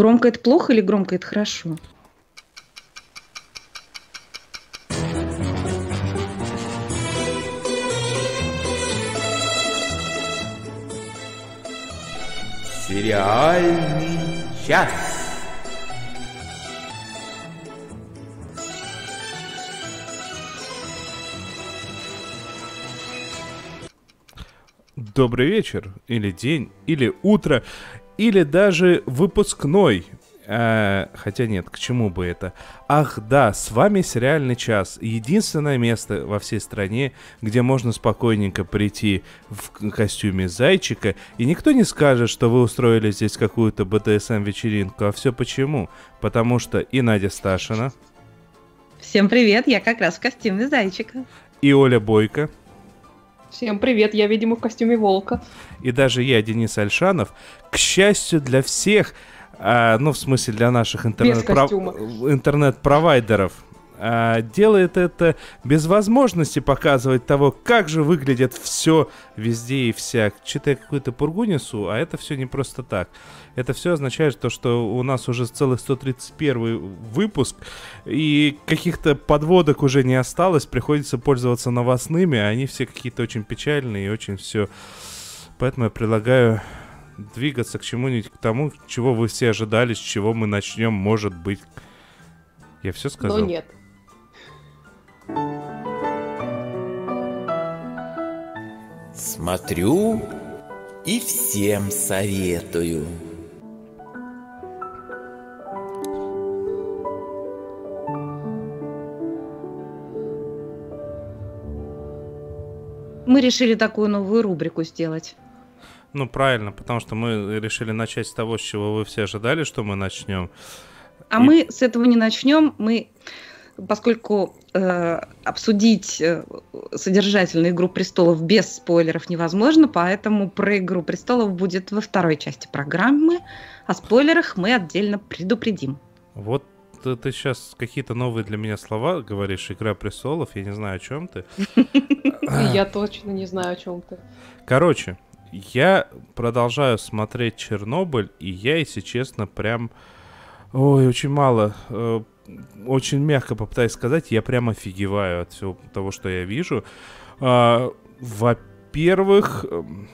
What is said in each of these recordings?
Громко это плохо или громко это хорошо? Сериальный час. Добрый вечер, или день, или утро, или даже выпускной. Э, хотя нет, к чему бы это? Ах да, с вами «Сериальный час». Единственное место во всей стране, где можно спокойненько прийти в костюме зайчика, и никто не скажет, что вы устроили здесь какую-то БТСМ-вечеринку. А все почему? Потому что и Надя Сташина. Всем привет, я как раз в костюме зайчика. И Оля Бойко. Всем привет, я, видимо, в костюме волка. И даже я, Денис Альшанов, к счастью для всех, а, ну, в смысле, для наших интернет-пров... интернет-провайдеров, а, делает это без возможности показывать того, как же выглядит все везде и вся. Читая какую-то пургу несу, а это все не просто так. Это все означает то, что у нас уже целых 131 выпуск, и каких-то подводок уже не осталось, приходится пользоваться новостными, а они все какие-то очень печальные и очень все... Поэтому я предлагаю двигаться к чему-нибудь, к тому, чего вы все ожидали, с чего мы начнем, может быть. Я все сказал? Но нет. Смотрю и всем советую. Мы решили такую новую рубрику сделать. Ну, правильно, потому что мы решили начать с того, с чего вы все ожидали, что мы начнем. А и... мы с этого не начнем. Мы, поскольку э, обсудить э, содержательную «Игру престолов» без спойлеров невозможно, поэтому про «Игру престолов» будет во второй части программы. О спойлерах мы отдельно предупредим. Вот ты, ты сейчас какие-то новые для меня слова говоришь, «Игра престолов», я не знаю, о чем ты. Я точно не знаю, о чем ты. Короче, я продолжаю смотреть Чернобыль, и я, если честно, прям... Ой, очень мало. Э, очень мягко попытаюсь сказать, я прям офигеваю от всего того, что я вижу. А, во-первых... Эм,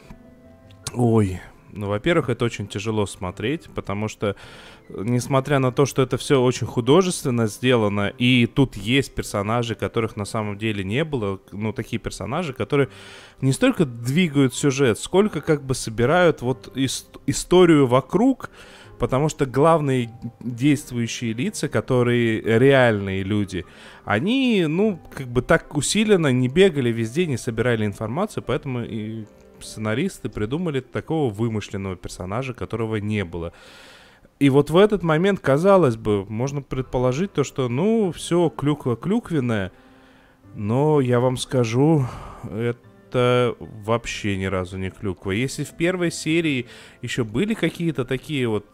ой, ну, во-первых, это очень тяжело смотреть, потому что, несмотря на то, что это все очень художественно сделано, и тут есть персонажи, которых на самом деле не было, ну, такие персонажи, которые не столько двигают сюжет, сколько как бы собирают вот ис- историю вокруг, потому что главные действующие лица, которые реальные люди, они, ну, как бы так усиленно не бегали везде, не собирали информацию, поэтому и сценаристы придумали такого вымышленного персонажа, которого не было. И вот в этот момент, казалось бы, можно предположить то, что, ну, все клюква клюквенная, но я вам скажу, это вообще ни разу не клюква. Если в первой серии еще были какие-то такие вот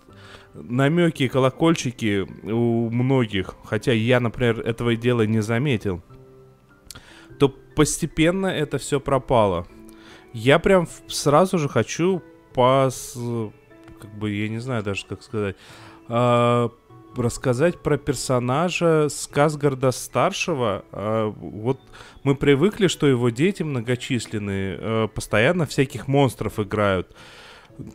намеки, колокольчики у многих, хотя я, например, этого дела не заметил, то постепенно это все пропало. Я прям сразу же хочу пос... Как бы, я не знаю даже, как сказать... Э, рассказать про персонажа Сказгарда старшего. Э, вот мы привыкли, что его дети многочисленные, э, постоянно всяких монстров играют.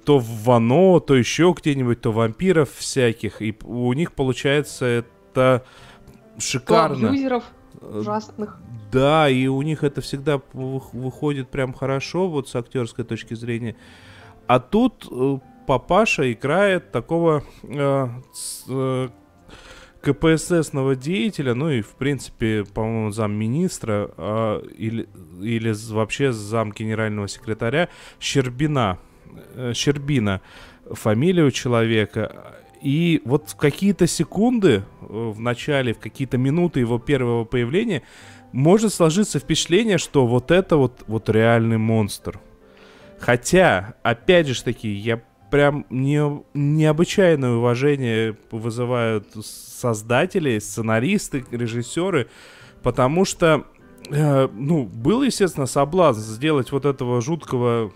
То в Вано, то еще где-нибудь, то вампиров всяких. И у них получается это шикарно. юзеров ужасных. Да, и у них это всегда выходит прям хорошо, вот с актерской точки зрения. А тут э, папаша играет такого э, э, КПССного деятеля, ну и, в принципе, по-моему, замминистра э, или, или вообще зам генерального секретаря Щербина. Э, Щербина фамилия у человека. И вот в какие-то секунды э, в начале, в какие-то минуты его первого появления может сложиться впечатление, что вот это вот, вот реальный монстр. Хотя, опять же таки, я прям не, необычайное уважение вызывают создатели, сценаристы, режиссеры, потому что, э, ну, был, естественно, соблазн сделать вот этого жуткого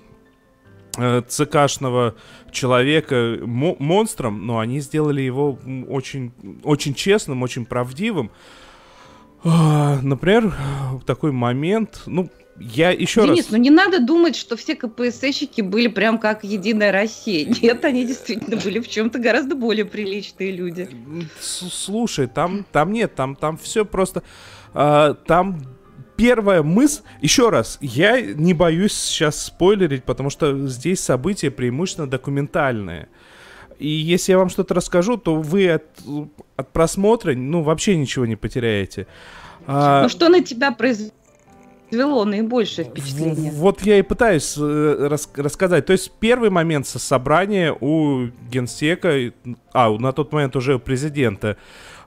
ЦКшного человека мо- монстром, но они сделали его очень, очень честным, очень правдивым. А, Например, такой момент, ну, я еще Денис, раз... ну не надо думать, что все КПССщики были прям как Единая Россия. Нет, они действительно были в чем-то гораздо более приличные люди. Слушай, там, там нет, там, там все просто... а, там первая мысль... Еще раз, я не боюсь сейчас спойлерить, потому что здесь события преимущественно документальные. И если я вам что-то расскажу, то вы от, от просмотра, ну, вообще ничего не потеряете. А, Ну что на тебя произвело наибольшее впечатление? Вот я и пытаюсь э, рас- рассказать. То есть первый момент со собрания у генсека, а, на тот момент уже у президента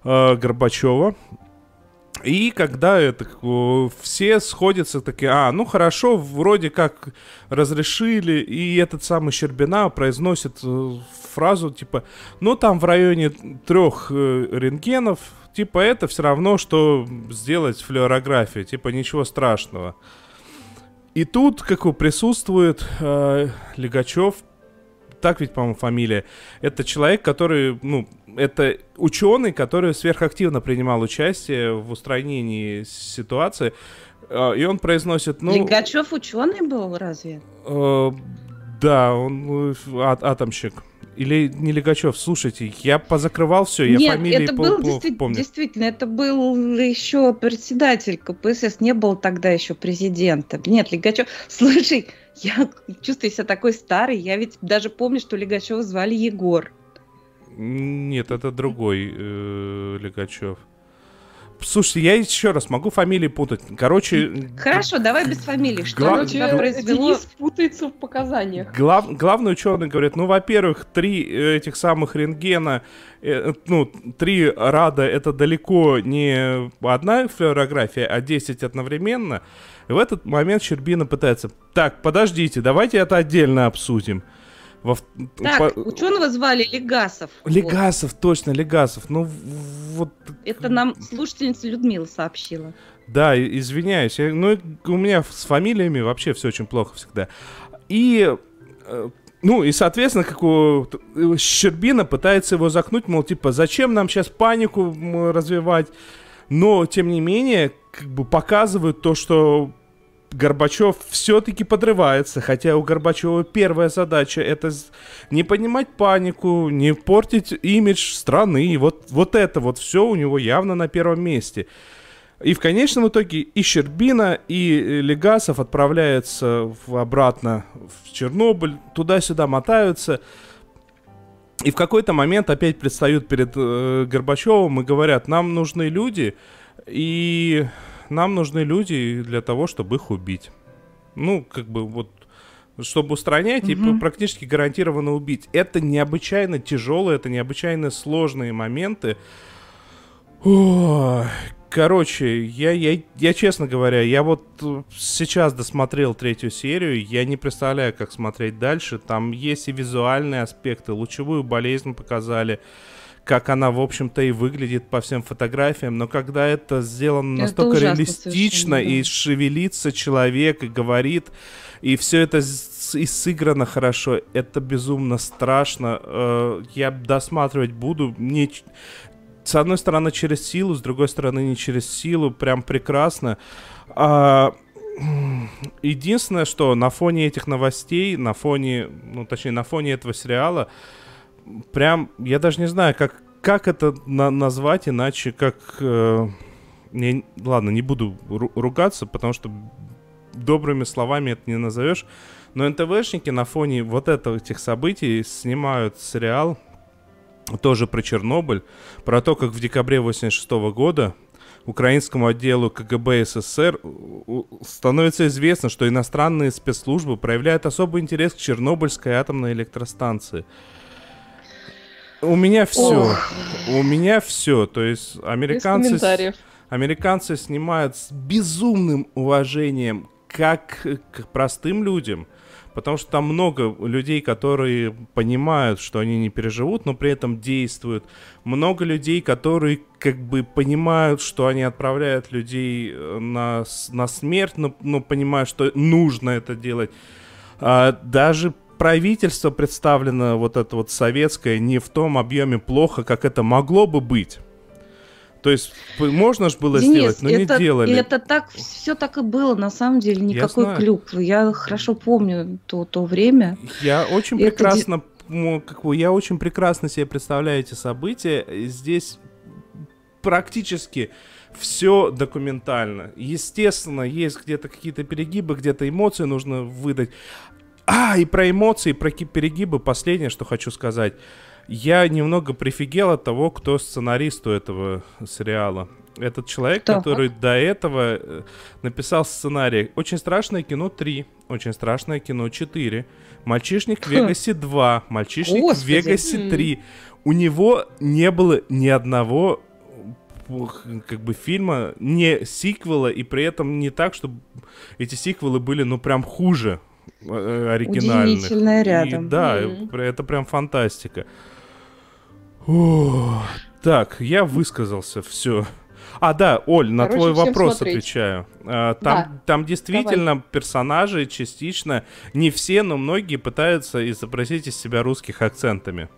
э, Горбачева. И когда это все сходятся такие, а, ну хорошо, вроде как разрешили, и этот самый Щербина произносит э, фразу типа, ну там в районе трех э, рентгенов, типа это все равно, что сделать флюорографию, типа ничего страшного. И тут, как присутствует э, Легачев, так ведь, по-моему, фамилия. Это человек, который, ну, это ученый, который сверхактивно принимал участие в устранении ситуации. Э, И он произносит, ну... Легачев ученый был разве? э, да, он э, а- атомщик. Или не Легачев, слушайте, я позакрывал все, я Нет, фамилии это пол- был плохо действи- помню. действительно, это был еще председатель КПСС, не был тогда еще президента. Нет, Легачев, слушай, я чувствую себя такой старый, я ведь даже помню, что Легачева звали Егор. Нет, это другой э, Легачев. Слушайте, я еще раз могу фамилии путать. Короче, Хорошо, давай без фамилии. Что Гла- тебя произвело? Денис путается в показаниях. Глав, главный ученый говорит, ну, во-первых, три э, этих самых рентгена, э, ну, три рада это далеко не одна флюорография, а 10 одновременно. И в этот момент Щербина пытается, так, подождите, давайте это отдельно обсудим. Во Так, по- ученого звали Легасов. Вот. Легасов, точно, Легасов. Ну, вот Это нам слушательница Людмила сообщила. Да, извиняюсь. я- ну, у меня с фамилиями вообще все очень плохо всегда. И, э, ну, и, соответственно, как у э, Щербина пытается его закнуть, мол, типа, зачем нам сейчас панику развивать? Но, тем не менее, как бы показывают то, что Горбачев все-таки подрывается, хотя у Горбачева первая задача это не поднимать панику, не портить имидж страны. Вот, вот это вот все у него явно на первом месте. И в конечном итоге и Щербина, и э, Легасов отправляются в- обратно в Чернобыль, туда-сюда мотаются. И в какой-то момент опять предстают перед э, Горбачевым и говорят, нам нужны люди, и нам нужны люди для того, чтобы их убить. Ну, как бы вот, чтобы устранять и Мгм. п- практически гарантированно убить. Это необычайно тяжелые, это необычайно сложные моменты. Ой, Короче, я, я, я, честно говоря, я вот э, сейчас досмотрел третью серию, я не представляю, как смотреть дальше. Там есть и визуальные аспекты, лучевую болезнь показали, как она, в общем-то, и выглядит по всем фотографиям, но когда это сделано Это настолько реалистично, совершенно, и да. шевелится человек, и говорит, и все это и сыграно хорошо, это безумно страшно. Э, Я досматривать буду, мне с одной стороны через силу, с другой стороны не через силу, прям прекрасно. А, единственное, что на фоне этих новостей, на фоне, ну точнее на фоне этого сериала, прям я даже не знаю, как как это на- назвать иначе, как э, не- ладно, не буду ру- ругаться, потому что добрыми словами это не назовешь. Но НТВшники на фоне вот этого, этих событий снимают сериал тоже про Чернобыль, про то, как в декабре 86 года украинскому отделу КГБ СССР становится известно, что иностранные спецслужбы проявляют особый интерес к Чернобыльской атомной электростанции. У меня все. Ох. У меня все. То есть американцы... с-. Американцы снимают с безумным уважением как к простым людям, потому что там много людей, которые понимают, что они не переживут, но при этом действуют. Много людей, которые как бы понимают, что они отправляют людей э, на, на смерть, но, но понимают, что нужно это делать. А, даже правительство представлено, вот это вот советское, не в том объеме плохо, как это могло бы быть. То есть можно же было Денис, сделать, но это, не делали. Это так, все так и было, на самом деле, никакой знаю. клюквы. Я хорошо помню то, то время. Я очень Это прекрасно, м, как бы, я очень прекрасно себе представляю эти события. Здесь практически все документально. Естественно, есть где-то какие-то перегибы, где-то эмоции нужно выдать. А, и про эмоции, про перегибы последнее, что хочу сказать. Я немного прифигел от того, кто сценарист у этого сериала. Этот человек, Так. который до этого э, написал сценарий «Очень страшное кино 3», «Очень страшное кино 4», «Мальчишник в Хм. Вегасе 2», «Мальчишник в Господи. Вегасе М. 3». У него не было ни одного как бы фильма, не сиквела, и при этом не так, чтобы эти сиквелы были, ну, прям хуже оригинальных. Удивительное И рядом. да, Мгм. пр- это прям фантастика. О, так, я высказался, все. А, да, Оль, на Короче, твой вопрос смотреть. отвечаю. А, там, Да. там действительно персонажи частично, не все, но многие пытаются изобразить из себя русских акцентами.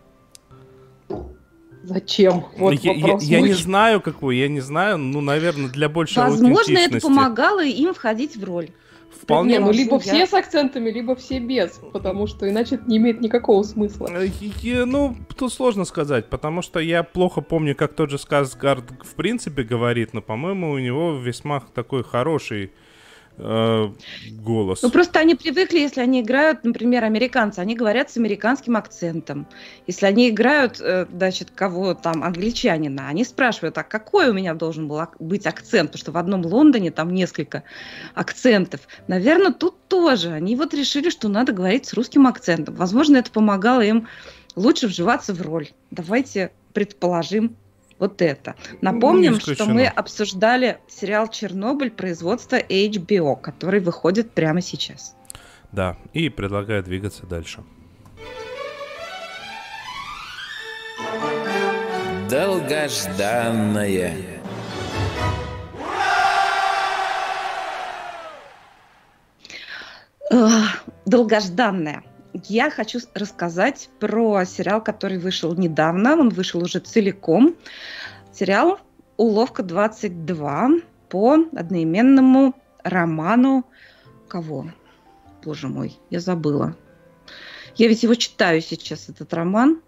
Зачем? Вот я, я- вопрос я не мой. знаю, какой, я не знаю, ну, наверное, для большей Возможно, это помогало им входить в роль. Вполне Не, ну либо я- все с акцентами, либо все без, потому что иначе это не имеет никакого смысла. Э, Ну, тут сложно сказать, потому что я плохо помню, как тот же Сказгард в принципе говорит, но, по-моему, у него весьма такой хороший э, голос. Ну, просто они привыкли, если они играют, например, американцы, они говорят с американским акцентом. Если они играют, э, значит, кого там, англичанина, они спрашивают, а какой у меня должен был быть акцент? Потому что в одном Лондоне там несколько акцентов. Наверное, тут тоже. Они вот решили, что надо говорить с русским акцентом. Возможно, это помогало им лучше вживаться в роль. Давайте предположим вот это. Напомним, Не что мы обсуждали сериал «Чернобыль» производства HBO, который выходит прямо сейчас. Да, и предлагаю двигаться дальше. Долгожданное. Долгожданное. Я хочу рассказать про сериал, который вышел недавно. Он вышел уже целиком. Сериал «Уловка 22» по одноименному роману кого? Боже мой, я забыла. Я ведь его читаю сейчас, этот роман.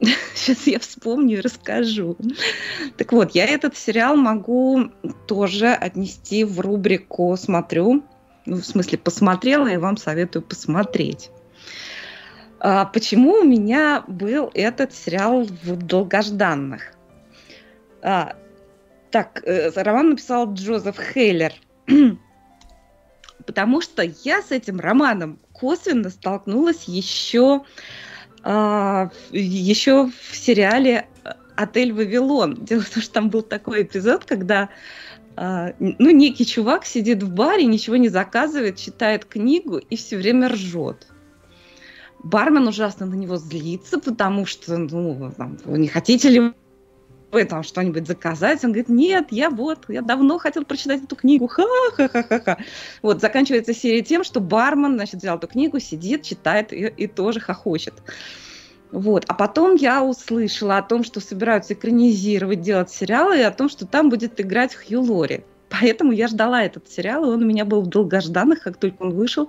Сейчас я вспомню и расскажу. Так вот, я этот сериал могу тоже отнести в рубрику «Смотрю». Ну, в смысле, посмотрела, и вам советую посмотреть. А почему у меня был этот сериал в долгожданных? А, так, э, роман написал Джозеф Хейлер. Потому что я с этим романом косвенно столкнулась еще, в- еще в сериале «Отель Вавилон». Дело в том, что там был такой эпизод, когда а, ну, некий чувак сидит в баре, ничего не заказывает, читает книгу и все время ржет. Бармен ужасно на него злится, потому что, ну, там, не хотите ли вы там что-нибудь заказать? Он говорит, нет, я вот, я давно хотел прочитать эту книгу, ха-ха-ха-ха-ха. Вот, заканчивается серия тем, что бармен, значит, взял эту книгу, сидит, читает и, и тоже хохочет. Вот. А потом я услышала о том, что собираются экранизировать, делать сериалы, и о том, что там будет играть Хью Лори. Поэтому я ждала этот сериал, и он у меня был в долгожданных, как только он вышел.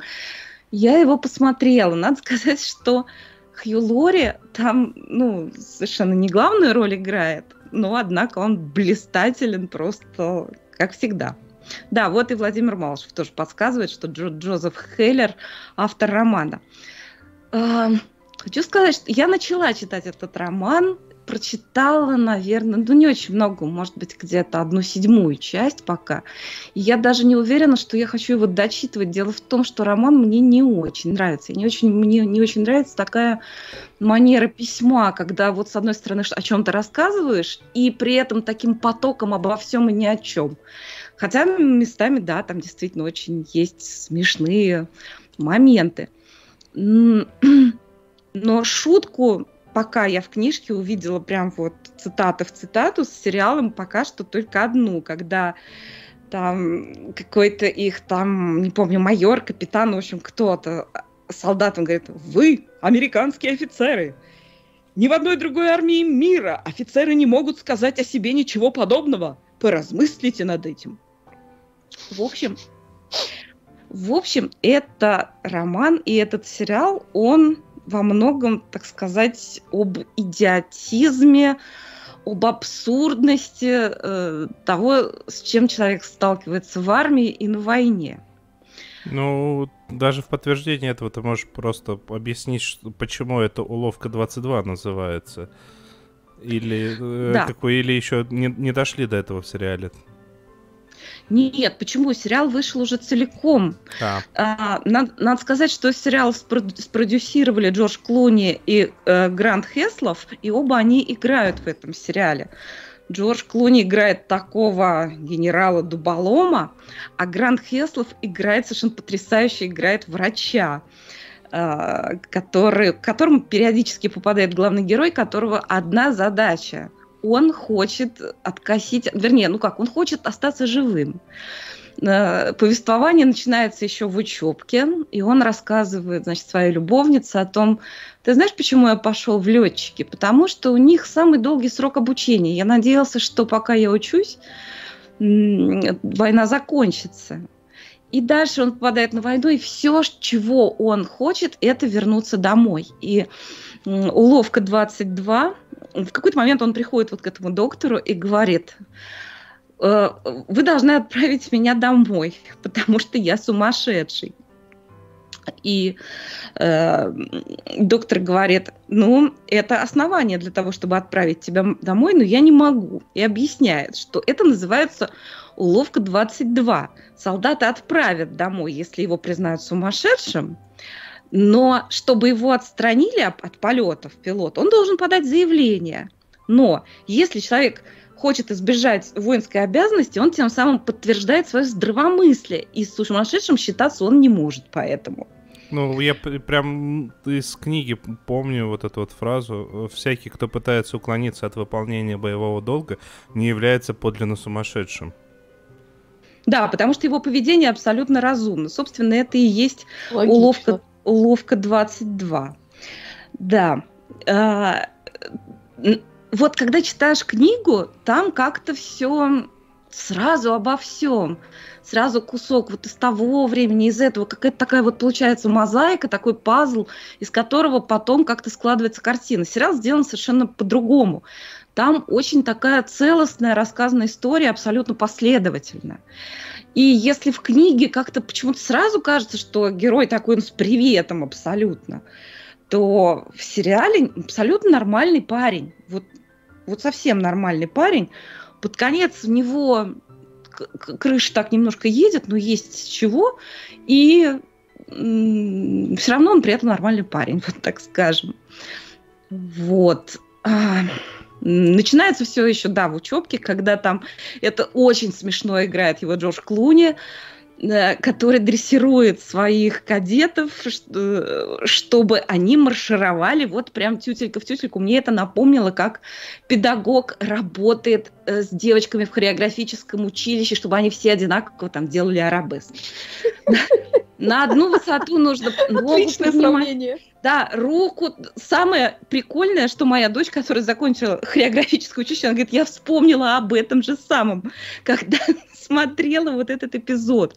Я его посмотрела. Надо сказать, что Хью Лори там, ну, совершенно не главную роль играет, но, однако, он блистателен просто, как всегда. Да, вот и Владимир Малышев тоже подсказывает, что Джо Джозеф Хейлер – автор романа. Хочу сказать, что я начала читать этот роман, прочитала, наверное, ну не очень много, может быть, где-то одну седьмую часть пока. И я даже не уверена, что я хочу его дочитывать. Дело в том, что роман мне не очень нравится. Не очень, мне не очень нравится такая манера письма, когда вот с одной стороны о чем-то рассказываешь, и при этом таким потоком обо всем и ни о чем. Хотя местами, да, там действительно очень есть смешные моменты. Но шутку, пока я в книжке увидела прям вот цитата в цитату с сериалом, пока что только одну, когда там какой-то их там, не помню, майор, капитан, в общем, кто-то солдатам говорит, вы, американские офицеры, ни в одной другой армии мира офицеры не могут сказать о себе ничего подобного. Поразмыслите над этим. В общем, в общем, это роман и этот сериал, он во многом, так сказать, об идиотизме, об абсурдности э, того, с чем человек сталкивается в армии и на войне. Ну, даже в подтверждение этого ты можешь просто объяснить, что, почему это уловка 22 называется. Или, э, Да. какой, или еще не, не дошли до этого в сериале. Нет, почему? Сериал вышел уже целиком. А, А, надо, надо сказать, что сериал спрод- спродюсировали Джордж Клуни и э, Грант Хеслов, и оба они играют в этом сериале. Джордж Клуни играет такого генерала Дуболома, а Грант Хеслов играет совершенно потрясающе, играет врача, э, который, к которому периодически попадает главный герой, которого одна задача. Он хочет откосить, вернее, ну как, он хочет остаться живым. Э, Повествование начинается еще в учебке, и он рассказывает, значит, своей любовнице о том, ты знаешь, почему я пошел в летчики? Потому что у них самый долгий срок обучения. Я надеялся, что пока я учусь, война закончится. И дальше он попадает на войну, и все, чего он хочет, это вернуться домой. И уловка 22, в какой-то момент он приходит вот к этому доктору и говорит, «Э, вы должны отправить меня домой, потому что я сумасшедший. И э, доктор говорит, ну, это основание для того, чтобы отправить тебя домой, но я не могу. И объясняет, что это называется уловка 22. Солдата отправят домой, если его признают сумасшедшим, но чтобы его отстранили от, полетов пилот, он должен подать заявление. Но если человек хочет избежать воинской обязанности, он тем самым подтверждает свое здравомыслие. И с сумасшедшим считаться он не может поэтому. ну, я прям из книги помню вот эту вот фразу. Всякий, кто пытается уклониться от выполнения боевого долга, не является подлинно сумасшедшим. Да, потому что его поведение абсолютно разумно. Собственно, это и есть Логично. уловка, уловка 22. Да. А, вот когда читаешь книгу, там как-то все сразу обо всем. Сразу кусок вот из того времени, из этого. Какая-то такая вот получается мозаика, такой пазл, из которого потом как-то складывается картина. Сериал сделан совершенно по-другому. Там очень такая целостная рассказанная история, абсолютно последовательная. И если в книге как-то почему-то сразу кажется, что герой такой он с приветом абсолютно, то в сериале абсолютно нормальный парень. Вот, вот совсем нормальный парень. Под конец у него крыша так немножко едет, но есть чего. И все равно он при этом нормальный парень, вот так скажем. Вот. Начинается все еще, да, в учебке, когда там это очень смешно играет его Джордж Клуни, э, который дрессирует своих кадетов, э, чтобы они маршировали вот прям тютелька в тютельку. Мне это напомнило, как педагог работает э, с девочками в хореографическом училище, чтобы они все одинаково там делали арабеск. На одну высоту нужно ногу Отличное поднимать. сравнение. Да, руку. Самое прикольное, что моя дочь, которая закончила хореографическое училище, она говорит, я вспомнила об этом же самом, когда смотрела вот этот эпизод.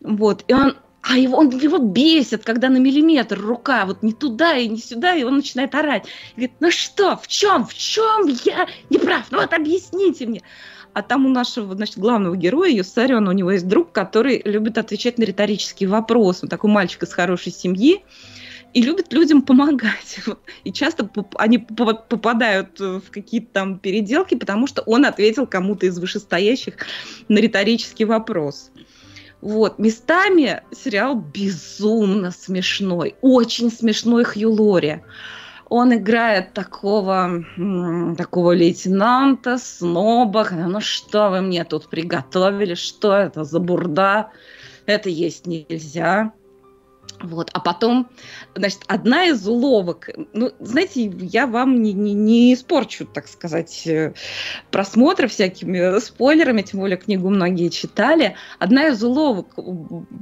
Вот. И он, а его, он его бесит, когда на миллиметр рука вот не туда и не сюда, и он начинает орать. И говорит, ну что, в чем, в чем я не прав? Ну вот объясните мне. А там у нашего, значит, главного героя, Юссариона, у него есть друг, который любит отвечать на риторические вопросы. Он такой мальчик из хорошей семьи и любит людям помогать. И часто они по- попадают э, в какие-то там переделки, потому что он ответил кому-то из вышестоящих на риторический вопрос. Вот, местами сериал безумно смешной, очень смешной Хью Лори. Он играет такого, такого лейтенанта, сноба. Ну что вы мне тут приготовили? Что это за бурда? Это есть нельзя. Вот, а потом, значит, одна из уловок, ну, знаете, я вам не, не, не испорчу, так сказать, э, просмотры всякими спойлерами, тем более книгу многие читали. Одна из уловок,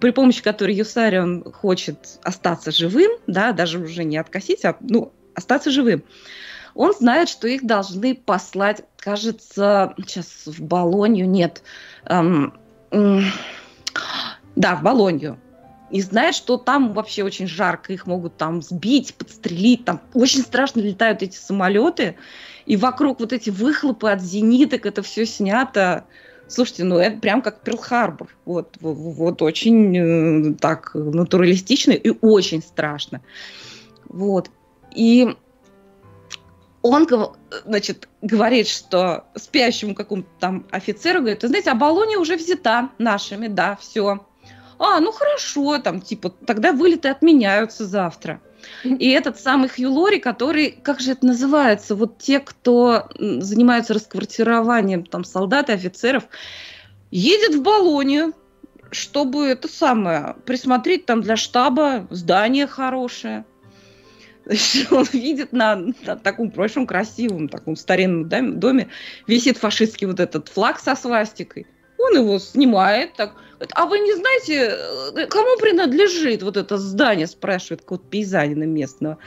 при помощи которой Юсарион хочет остаться живым, да, даже уже не откосить, а, ну, остаться живым, он знает, что их должны послать, кажется, сейчас в Болонью, нет, эм, эм, да, в Болонью, и знает, что там вообще очень жарко, их могут там сбить, подстрелить, там очень страшно летают эти самолеты, и вокруг вот эти выхлопы от зениток, это все снято. Слушайте, ну это прям как Перл-Харбор, вот, вот, вот очень э, так натуралистично и очень страшно. Вот. И он, значит, говорит, что спящему какому-то там офицеру, говорит, вы знаете, а Болония уже взята нашими, да, все а, ну хорошо, там, типа, тогда вылеты отменяются завтра. И этот самый Хью Лори, который, как же это называется, вот те, кто занимаются расквартированием там солдат и офицеров, едет в Болонию, чтобы это самое, присмотреть там для штаба здание хорошее. Он видит на, на таком большом красивом, таком старинном доме, висит фашистский вот этот флаг со свастикой. Он его снимает, так, а вы не знаете, э, кому принадлежит вот это здание, спрашивает какого-то пейзанина местного.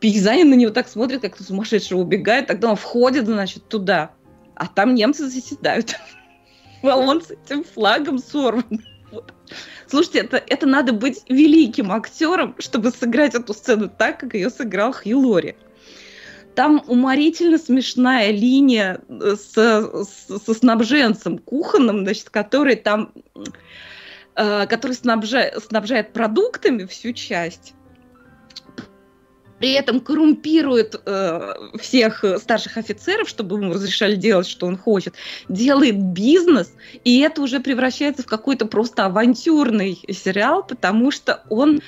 Пейзанин на него так смотрит, как сумасшедший убегает, тогда он входит, значит, туда, а там немцы заседают. А он с этим флагом сорван. Слушайте, это, это надо быть великим актером, чтобы сыграть эту сцену так, как ее сыграл Хью Лори. Там уморительно смешная линия э, с, с, со снабженцем кухонным, значит, который там, э, который снабжает, снабжает продуктами всю часть при этом коррумпирует э, всех старших офицеров, чтобы ему разрешали делать, что он хочет, делает бизнес, и это уже превращается в какой-то просто авантюрный сериал, потому что он,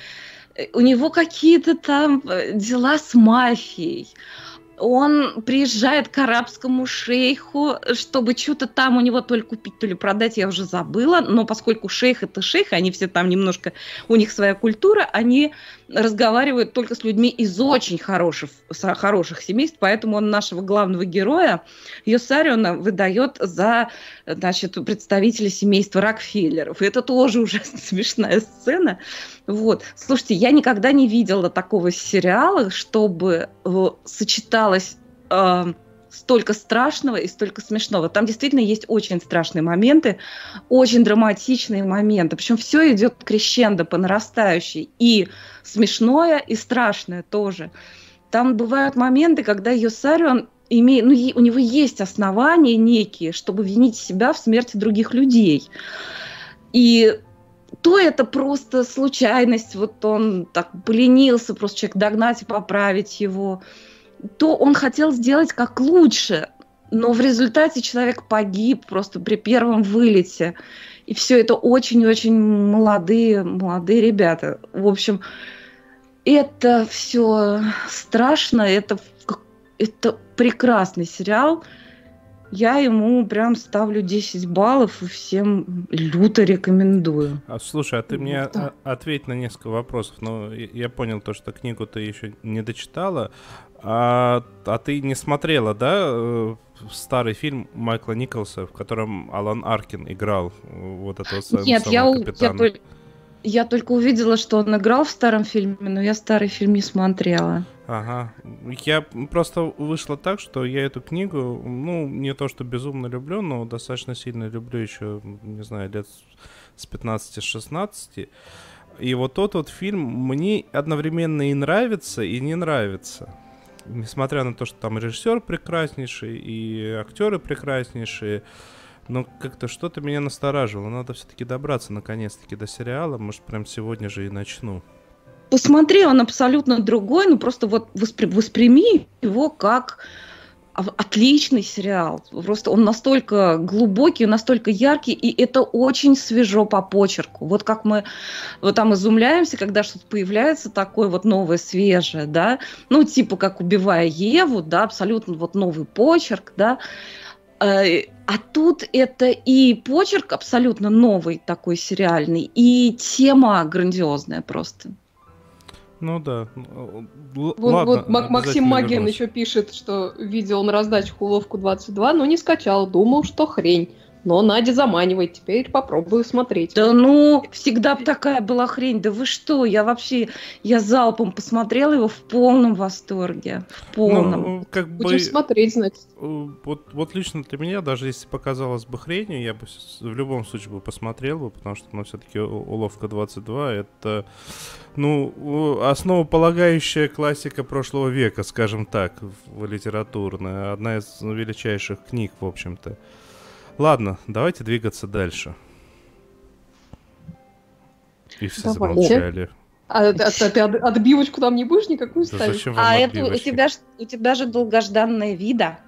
э, у него какие-то там э, дела с мафией, он приезжает к арабскому шейху, чтобы что-то там у него то ли купить, то ли продать, я уже забыла, но поскольку шейх это шейх, они все там немножко, у них своя культура, они разговаривают только с людьми из очень хороших, хороших семейств, поэтому он нашего главного героя, Йосариона, выдает за значит, представителя семейства Рокфеллеров. И это тоже ужасно смешная сцена. Вот. Слушайте, я никогда не видела такого сериала, чтобы э, сочеталось э, столько страшного и столько смешного. Там действительно есть очень страшные моменты, очень драматичные моменты. Причем все идет крещендо по нарастающей. И смешное, и страшное тоже. Там бывают моменты, когда Йосарион имеет, ну, у него есть основания некие, чтобы винить себя в смерти других людей. И то это просто случайность, вот он так поленился, просто человек догнать и поправить его, то он хотел сделать как лучше, но в результате человек погиб просто при первом вылете. И все это очень-очень молодые, молодые ребята. В общем, это все страшно, это, это прекрасный сериал. Я ему прям ставлю 10 баллов и всем люто рекомендую. А, слушай, а ты мне да. ответь на несколько вопросов. Ну, я понял то, что книгу ты еще не дочитала. А, а ты не смотрела, да, э, старый фильм Майкла Николса, в котором Алан Аркин играл вот этого Нет, я, капитана? я, я только увидела, что он играл в старом фильме, но я старый фильм не смотрела. Ага. Я просто вышло так, что я эту книгу, ну, не то что безумно люблю, но достаточно сильно люблю еще, не знаю, лет с 15-16. И вот тот вот фильм мне одновременно и нравится, и не нравится. Несмотря на то, что там режиссер прекраснейший, и актеры прекраснейшие, но как-то что-то меня настораживало. Надо все-таки добраться наконец-таки до сериала. Может, прям сегодня же и начну. Посмотри, он абсолютно другой, ну просто вот воспри- восприми его как отличный сериал. Просто он настолько глубокий, настолько яркий, и это очень свежо по почерку. Вот как мы вот там изумляемся, когда что-то появляется такое вот новое, свежее, да, ну типа как «Убивая Еву», да, абсолютно вот новый почерк, да, э, а тут это и почерк абсолютно новый такой сериальный, и тема грандиозная просто. Ну да. Л- Вот, ладно, вот Мак- Максим вернусь. еще пишет, что видел на раздаче уловку 22, но не скачал, думал, что хрень. Но Надя заманивает, теперь попробую смотреть. Да ну, всегда такая была хрень. Да вы что? Я вообще, я залпом посмотрела его в полном восторге. В полном. Ну, как бы... Будем смотреть, значит. Э, Вот, вот лично для меня, даже если показалось бы хренью, я бы в любом случае бы посмотрел бы, потому что, ну, все-таки уловка 22 это, ну, основополагающая классика прошлого века, скажем так, в литературная, одна из величайших книг, в общем-то. Ладно, давайте двигаться дальше. И все Давайте. замолчали. А, а- а ты от- отбивочку там не будешь никакую Да ставить? зачем вам А это у тебя, у тебя же долгожданная вида.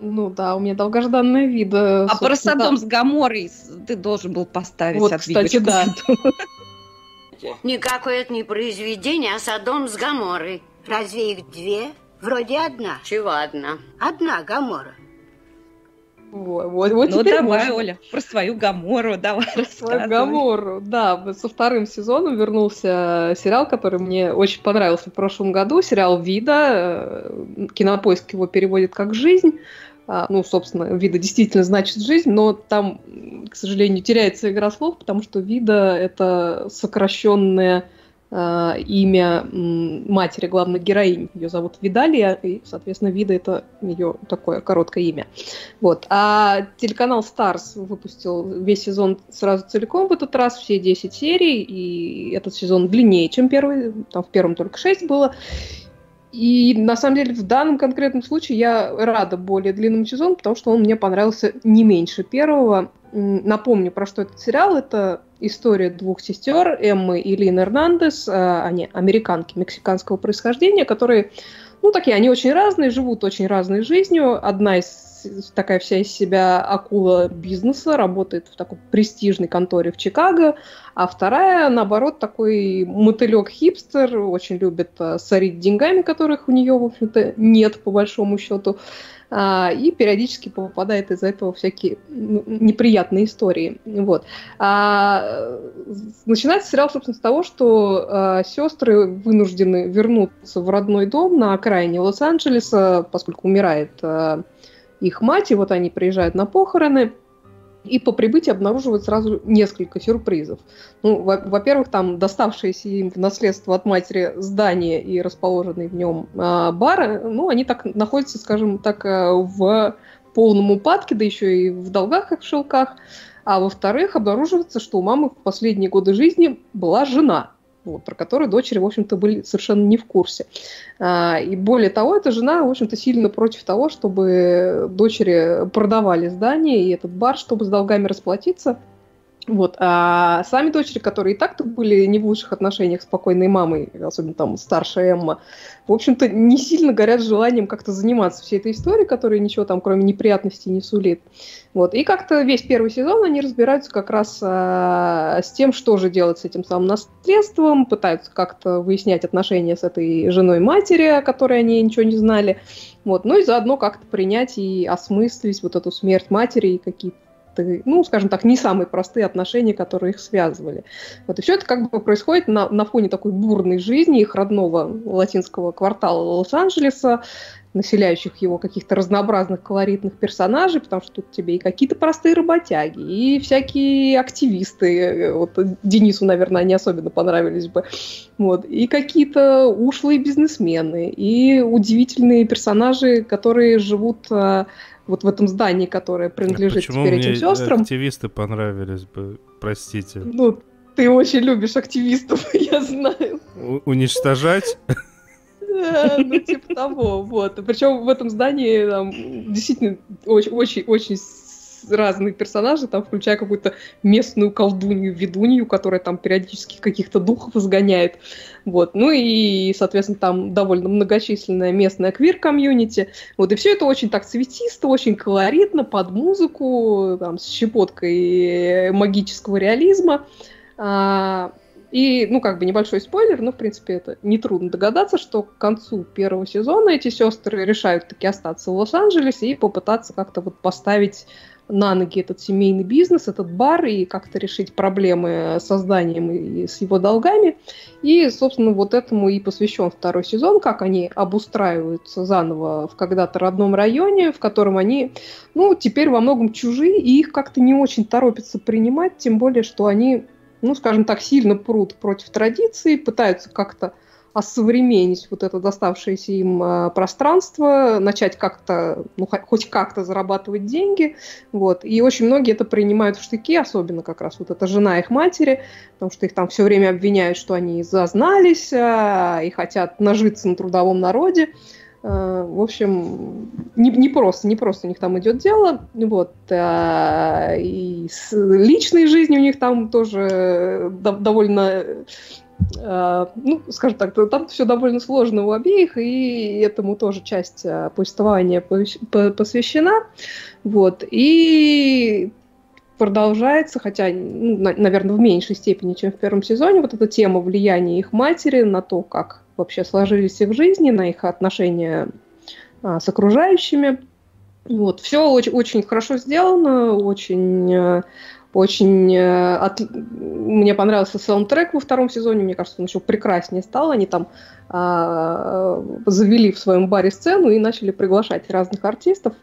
Ну да, у меня долгожданная вида. А про Содом с Гаморой ты должен был поставить Вот, кстати, да. Никакое это не произведение, а Содом с Гаморой. Разве их две? Вроде одна. Чего одна? Одна Гамора. Вот, вот, вот Ну давай, можно. Оля, про свою Гамору давай Свою рассказывай. Гамору, да, со вторым сезоном вернулся сериал, который мне очень понравился в прошлом году, сериал «Вида», э, кинопоиск его переводит как «Жизнь», А, ну, собственно, «Вида» действительно значит «жизнь», но там, к сожалению, теряется игра слов, потому что «Вида» — это сокращенное э, имя матери главной героини. Ее зовут Видалия, и, соответственно, Вида — это ее такое короткое имя. Вот. А телеканал Stars выпустил весь сезон сразу целиком в этот раз, все 10 серий, и этот сезон длиннее, чем первый, там в первом только 6 было. И на самом деле в данном конкретном случае я рада более длинному сезону, потому что он мне понравился не меньше первого. Напомню, про что этот сериал. Это история двух сестер, Эммы и Лин Эрнандес. А, Они американки мексиканского происхождения, которые ну, такие, они очень разные, живут очень разной жизнью. Одна из такая вся из себя акула бизнеса, работает в такой престижной конторе в Чикаго, а вторая, наоборот, такой мотылек-хипстер, очень любит а, сорить деньгами, которых у нее, в общем-то, нет, по большому счету, и периодически попадает из-за этого всякие ну, неприятные истории. Вот. А, начинается сериал, собственно, с того, что а, сестры вынуждены вернуться в родной дом на окраине Лос-Анджелеса, поскольку умирает а, их мать, и вот они приезжают на похороны, и по прибытии обнаруживают сразу несколько сюрпризов. Ну, во- во-первых, там доставшиеся им в наследство от матери здание и расположенный в нем а, бар, ну, они так находятся, скажем так, а, в полном упадке, да еще и в долгах и в шелках. А во-вторых, обнаруживается, что у мамы в последние годы жизни была жена, вот, про которую дочери, в общем-то, были совершенно не в курсе. А, И более того, эта жена, в общем-то, сильно против того, чтобы дочери продавали здание и этот бар, чтобы с долгами расплатиться. Вот. А сами дочери, которые и так-то были не в лучших отношениях с покойной мамой, особенно там старшая Эмма, в общем-то, не сильно горят желанием как-то заниматься всей этой историей, которая ничего там, кроме неприятностей, не сулит. Вот. И как-то весь первый сезон они разбираются как раз а, с тем, что же делать с этим самым наследством, пытаются как-то выяснять отношения с этой женой матери, о которой они ничего не знали. Вот. Ну и заодно как-то принять и осмыслить вот эту смерть матери и какие-то ну, скажем так, не самые простые отношения, которые их связывали. Вот, и все это как бы происходит на, на фоне такой бурной жизни их родного латинского квартала Лос-Анджелеса, населяющих его каких-то разнообразных колоритных персонажей, потому что тут тебе и какие-то простые работяги, и всякие активисты, вот Денису, наверное, они особенно понравились бы, вот, и какие-то ушлые бизнесмены, и удивительные персонажи, которые живут а, вот в этом здании, которое принадлежит Почему теперь мне этим сестрам. активисты понравились бы? Простите. Ну, ты очень любишь активистов, я знаю. У- уничтожать? Да, ну, типа того, вот. Причем в этом здании там действительно очень-очень разные персонажи, там, включая какую-то местную колдунью, ведунью, которая там периодически каких-то духов изгоняет. Вот. Ну и, соответственно, там довольно многочисленная местная квир-комьюнити. Вот. И все это очень так цветисто, очень колоритно, под музыку, там, с щепоткой магического реализма. А, И, ну, как бы небольшой спойлер, но, в принципе, это нетрудно догадаться, что к концу первого сезона эти сестры решают таки остаться в Лос-Анджелесе и попытаться как-то вот поставить на ноги этот семейный бизнес, этот бар, и как-то решить проблемы с созданием и с его долгами. И, собственно, вот этому и посвящен второй сезон, как они обустраиваются заново в когда-то родном районе, в котором они, ну, теперь во многом чужие, и их как-то не очень торопятся принимать, тем более, что они, ну, скажем так, сильно прут против традиции, пытаются как-то осовременить вот это доставшееся им э, пространство, начать как-то, ну, хоть как-то зарабатывать деньги, вот, и очень многие это принимают в штыки, особенно как раз вот эта жена их матери, потому что их там все время обвиняют, что они зазнались э, и хотят нажиться на трудовом народе, э, в общем, не, не просто, не просто у них там идет дело, вот, и с личной жизнью у них там тоже довольно Э, ну, скажем так, там все довольно сложно у обеих, и этому тоже часть э, повествования посвящена. Вот. И продолжается, хотя, ну, наверное, в меньшей степени, чем в первом сезоне, вот эта тема влияния их матери на то, как вообще сложились их жизни, на их отношения а, с окружающими. Вот. Все очень, очень хорошо сделано, очень э, очень э, от... мне понравился саундтрек во втором сезоне, мне кажется, он еще прекраснее стал. Они там а, завели в своем баре сцену и начали приглашать разных артистов.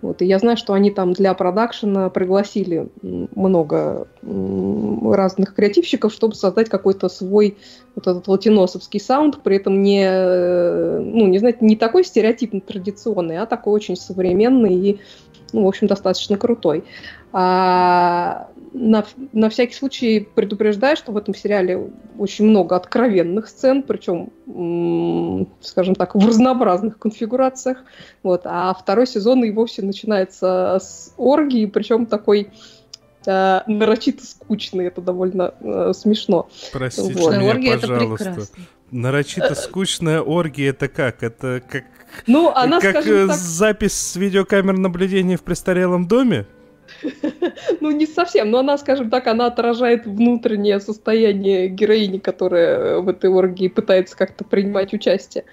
Вот, и я знаю, что они там для продакшена пригласили много разных креативщиков, чтобы создать какой-то свой вот этот латиносовский саунд, при этом не, ну, не знаете, не такой стереотипно традиционный, а такой очень современный и, ну, в общем, достаточно крутой. А, на, на всякий случай предупреждаю, что в этом сериале очень много откровенных сцен, причем, скажем так, в разнообразных конфигурациях. Вот. А второй сезон и вовсе начинается с оргии, причем такой э, нарочито скучный, это довольно э, смешно. Простите вот. меня, оргия пожалуйста. Это Нарочито скучная оргия это как? Это как, ну, она, как э, так... запись с видеокамер наблюдения в престарелом доме? Ну, не совсем, но она, скажем так, она отражает внутреннее состояние героини, которая в этой оргии пытается как-то принимать участие.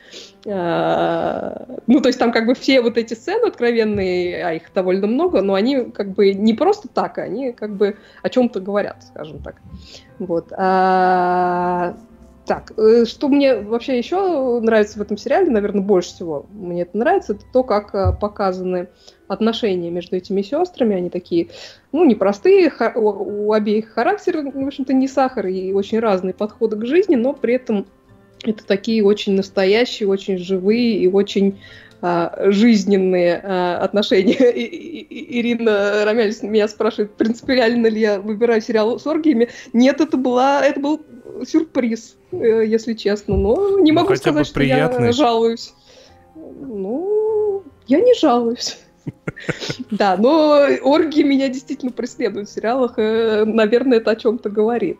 А, ну, то есть там как бы все вот эти сцены откровенные, а их довольно много, но они как бы не просто так, они как бы о чем-то говорят, скажем так. Вот. А, так, э, что мне вообще еще нравится в этом сериале, наверное, больше всего мне это нравится, это то, как э, показаны отношения между этими сестрами. Они такие, ну, непростые, у обеих характер, в общем-то, не сахар, и очень разные подходы к жизни, но при этом это такие очень настоящие, очень живые и очень а, жизненные а, отношения. И, и, Ирина Рамялис меня спрашивает, принципиально ли я выбираю сериал с оргиями. Нет, это, была, это был сюрприз, э, если честно. Но не ну, могу сказать, что я жалуюсь. Ну, я не жалуюсь. Да, но оргии меня действительно преследуют в сериалах. Э, наверное, это о чем-то говорит.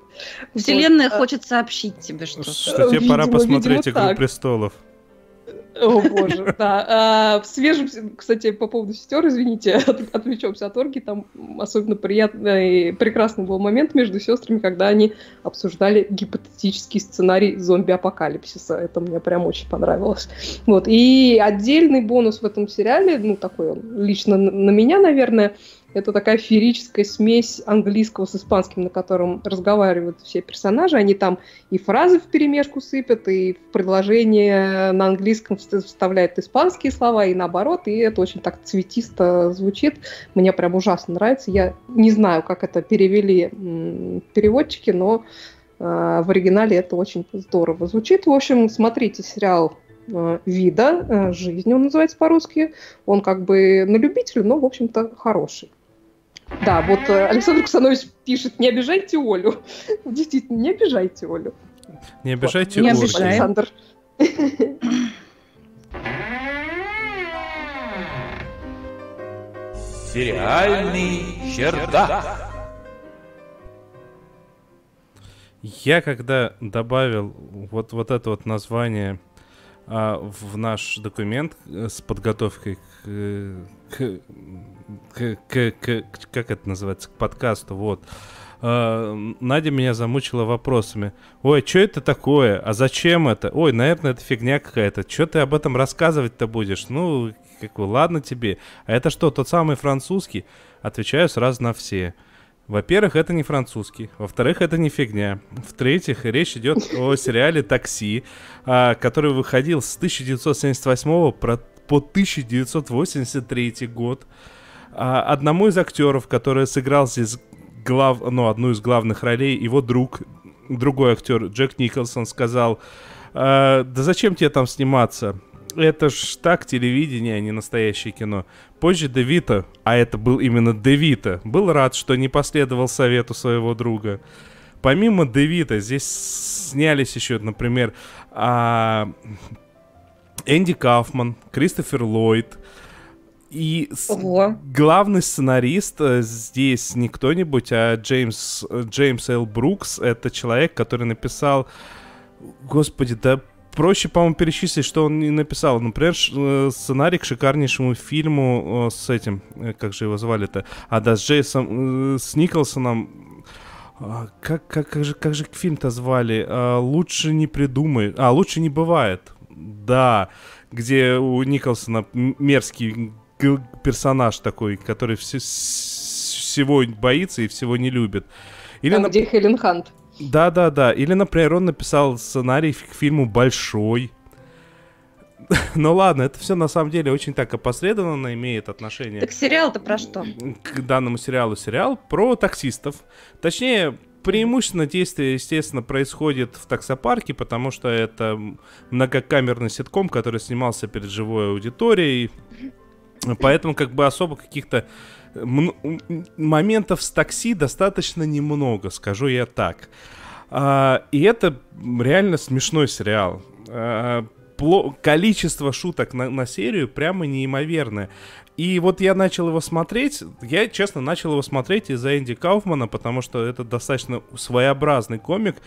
Вселенная хочет сообщить тебе что-то. Что тебе пора посмотреть «Игру престолов». О, боже, да. А, в свежем, кстати, по поводу сестер, извините, от, отвлечемся от орги, там особенно приятный прекрасный был момент между сестрами, когда они обсуждали гипотетический сценарий зомби-апокалипсиса. Это мне прям очень понравилось. Вот. И отдельный бонус в этом сериале, ну, такой он лично на меня, наверное, это такая феерическая смесь английского с испанским, на котором разговаривают все персонажи. Они там и фразы в перемешку сыпят, и в предложение на английском вставляют испанские слова, и наоборот. И это очень так цветисто звучит. Мне прям ужасно нравится. Я не знаю, как это перевели переводчики, но э, в оригинале это очень здорово звучит. В общем, смотрите сериал э, вида, э, жизни он называется по-русски. Он как бы на любителя, но, в общем-то, хороший. Да, вот э, Александр Кусанович пишет, не обижайте Олю. Действительно, не обижайте Олю. Не обижайте вот. Олю. Не обижай, Александр. Сериальный чердак. Я когда добавил вот, вот это вот название а, в наш документ э, с подготовкой к, к, к, к, к как это называется, к подкасту, вот, э, Надя меня замучила вопросами. Ой, что это такое? А зачем это? Ой, наверное, это фигня какая-то. Что ты об этом рассказывать-то будешь? Ну, как бы, ладно тебе. А это что, тот самый французский? Отвечаю сразу на все. Во-первых, это не французский. Во-вторых, это не фигня. В-третьих, речь идет о сериале «Такси», а, который выходил с 1978 про- по 1983 год. А, одному из актеров, который сыграл здесь глав, ну, одну из главных ролей, его друг, другой актер Джек Николсон сказал, «А, да зачем тебе там сниматься? Это ж так телевидение, а не настоящее кино. Позже Девита, а это был именно Девита, был рад, что не последовал совету своего друга. Помимо Девита, здесь снялись еще, например, а, Энди Кауфман, Кристофер Ллойд. И Ого. главный сценарист э, здесь не кто-нибудь, а Джеймс, э, Джеймс Л. Брукс. Это человек, который написал... Господи, да проще, по-моему, перечислить, что он не написал. Например, э, сценарий к шикарнейшему фильму с этим, как же его звали-то? А, да, с Джейсом, с Николсоном. А, Как, как, как, же, как же фильм-то звали? А, лучше не придумай. А, лучше не бывает. Да, где у Николсона мерзкий персонаж такой, который все- с- всего боится и всего не любит. Или, Там, нап- где Хелен Хант. да, да, да. Или, например, он написал сценарий к фильму Большой. Ну ладно, это все на самом деле очень так опосредованно имеет отношение Так сериал-то про что? к данному сериалу. Сериал про таксистов. Точнее, преимущественно действие, естественно, происходит в таксопарке, потому что это многокамерный ситком, который снимался перед живой аудиторией. Поэтому как бы особо каких-то моментов с такси достаточно немного, скажу я так. А, и это реально смешной сериал. А, количество шуток на, на серию прямо неимоверное. И вот я начал его смотреть, я, честно, начал его смотреть из-за Энди Кауфмана, потому что это достаточно своеобразный комик.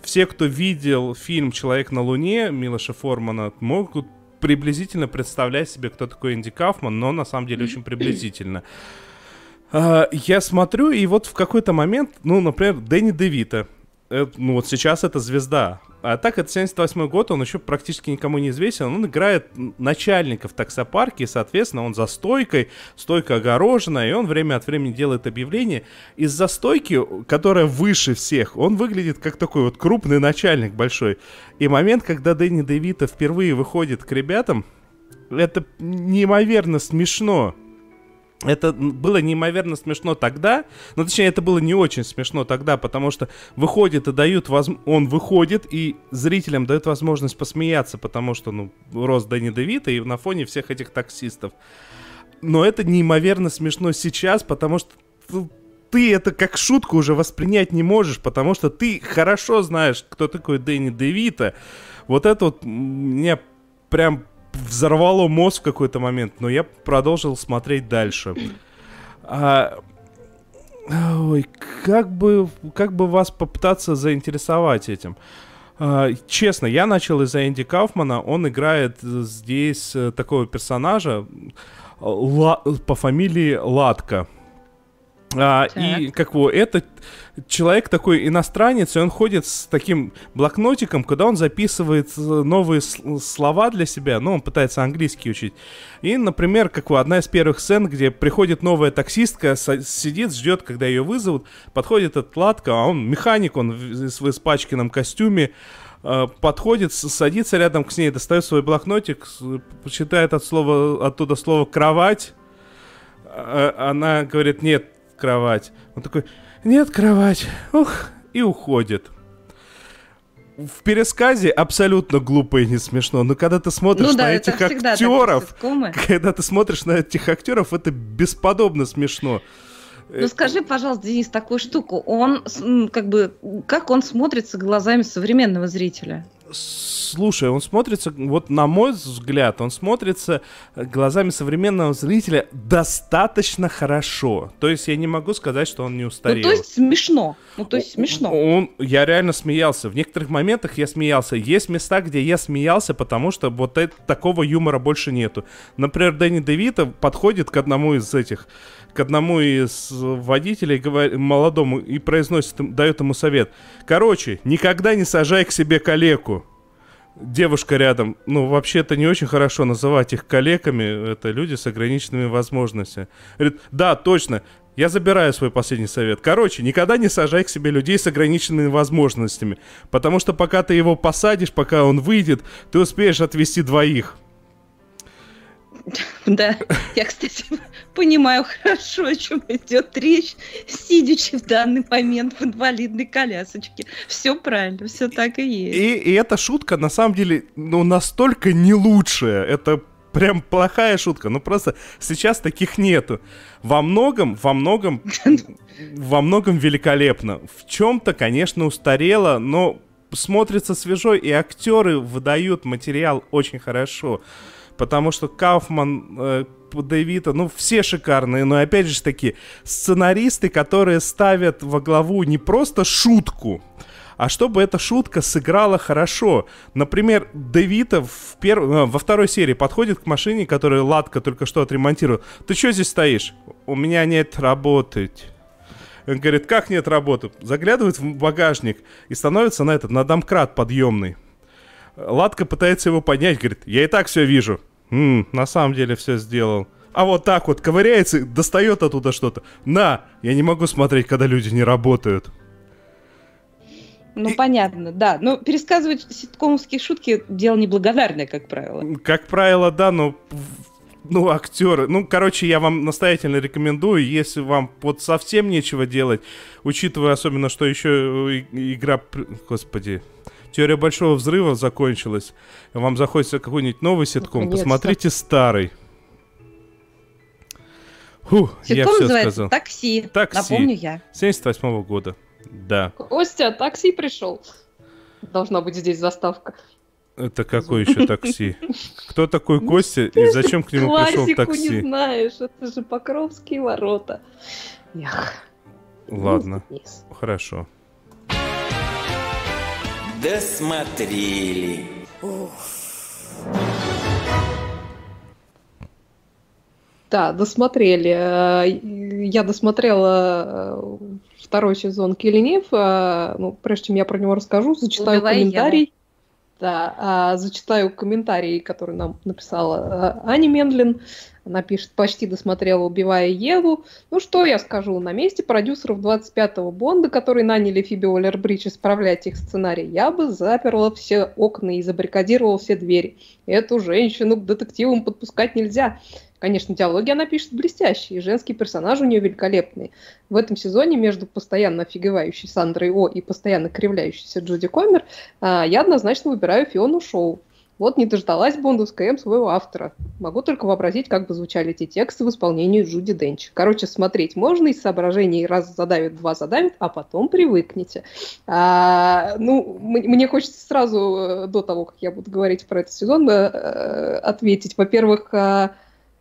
Все, кто видел фильм «Человек на Луне» Милоша Формана, могут приблизительно представлять себе, кто такой Энди Кауфман, но на самом деле очень приблизительно. А, Я смотрю, и вот в какой-то момент, ну, например, Дэнни Девита, э, ну вот сейчас это звезда. А так это 78 год, он еще практически никому не известен. Он играет начальника в таксопарке, и, соответственно, он за стойкой, стойка огорожена, и он время от времени делает объявление. Из-за стойки, которая выше всех, он выглядит как такой вот крупный начальник большой. И момент, когда Дэнни Девита впервые выходит к ребятам, это неимоверно смешно. Это было неимоверно смешно тогда, ну, точнее, это было не очень смешно тогда, потому что выходит и дают воз... он выходит и зрителям дает возможность посмеяться, потому что, ну, рост Дэнни Девита и на фоне всех этих таксистов. Но это неимоверно смешно сейчас, потому что т- ты это как шутку уже воспринять не можешь, потому что ты хорошо знаешь, кто такой Дэнни Девита. Вот это вот меня прям взорвало мозг в какой-то момент, но я продолжил смотреть дальше. А, ой, как бы, как бы вас попытаться заинтересовать этим? А, честно, я начал из-за Энди Кауфмана. Он играет здесь э, такого персонажа Ла- по фамилии Латка. А, и как его, это человек такой иностранец, и он ходит с таким блокнотиком, куда он записывает э, новые слова для себя, ну, он пытается английский учить. И, например, как его, одна из первых сцен, где приходит новая таксистка, сидит, ждет, когда ее вызовут, подходит этот Латка, а он механик, он в, в испачканном костюме, э, подходит, садится рядом с ней, достает свой блокнотик, читает от слова, оттуда слово «кровать», а- она говорит, нет, кровать. Он такой, нет, кровать. Ух, и уходит. В пересказе абсолютно глупо и не смешно, но когда ты смотришь Ну на да, это этих актеров, когда ты смотришь на этих актеров, это бесподобно смешно. Ну скажи, пожалуйста, Денис, такую штуку. Он, как бы, как он смотрится глазами современного зрителя? Слушай, он смотрится, вот на мой взгляд, он смотрится э, глазами современного зрителя достаточно хорошо. То есть я не могу сказать, что он не Ну, устарел. то есть смешно. Ну, то есть смешно. Он, я реально смеялся. В некоторых моментах я смеялся. Есть места, где я смеялся, потому что вот это- такого юмора больше нету. Например, Дэнни Девита подходит к одному из этих, к одному из водителей говор- молодому и произносит, дает ему совет. Короче, никогда не сажай к себе калеку. Девушка рядом, ну, вообще-то не очень хорошо называть их калеками, это люди с ограниченными возможностями. Говорит, да, точно, я забираю свой последний совет. Короче, никогда не сажай к себе людей с ограниченными возможностями, потому что пока ты его посадишь, пока он выйдет, ты успеешь отвести двоих. Да, я, кстати, понимаю хорошо, о чем идет речь, сидячи в данный момент в инвалидной колясочке. Все правильно, все так и есть. И, и эта шутка, на самом деле, ну, настолько не лучшая. Это прям плохая шутка. Ну, просто сейчас таких нету. Во многом, во многом, во многом великолепно. В чем-то, конечно, устарело, но смотрится свежо, и актеры выдают материал очень хорошо. Потому что Кауфман, э, Дэвида, ну, все шикарные, но опять же таки, сценаристы, которые ставят во главу не просто шутку, а чтобы эта шутка сыграла хорошо. Например, Девита в перв... э, во второй серии подходит к машине, которую Ладка только что отремонтировал. Ты что здесь стоишь? У меня нет работы. Он говорит, как нет работы? Заглядывает в багажник и становится на этот, на домкрат подъемный. Ладка пытается его поднять, говорит, я и так все вижу. «М, на самом деле все сделал. А вот так вот ковыряется, достает оттуда что-то. На, я не могу смотреть, когда люди не работают. Ну, понятно, да. Но пересказывать ситкомовские шутки – дело неблагодарное, как правило. Как правило, да, но ну, актеры. Ну, короче, я вам настоятельно рекомендую, если вам вот совсем нечего делать, учитывая особенно, что еще и- игра, господи, теория большого взрыва закончилась, вам захочется какой-нибудь новый ситком, посмотрите старый. Фу, я Ситком все называется сказал. «Такси». «Такси». Напомню я. 78 года. Да. Костя, такси пришел. Должна быть здесь заставка. Это какой еще такси? Кто такой Костя и зачем к нему пришел Классику не такси? знаешь, это же Покровские ворота. Ях. Ладно, хорошо. Досмотрели. Да, досмотрели. Э, Я досмотрела э, второй сезон Киллинев. Ну, прежде чем я про него расскажу, зачитаю Убивая комментарий. Да, а, зачитаю комментарий, который нам написала э, Аня Мендлин. Она пишет, почти досмотрела «Убивая Еву». Ну что я скажу, на месте продюсеров 25-го Бонда, которые наняли Фиби Уоллер-Бридж исправлять их сценарий, я бы заперла все окна и забаррикадировала все двери. Эту женщину к детективам подпускать нельзя. Конечно, диалоги она пишет блестящие, и женские персонажи у нее великолепные. В этом сезоне между постоянно офигевающей Сандрой О и постоянно кривляющейся Джуди Комер а, я однозначно выбираю Фиону Шоу. Вот не дождалась Бондовская М своего автора. Могу только вообразить, как бы звучали эти тексты в исполнении Джуди Денч. Короче, смотреть можно из соображений раз задавит, два задавит, а потом привыкнете. А, ну, мне хочется сразу, э, до того, как я буду говорить про этот сезон, э, э, ответить. Во-первых, а,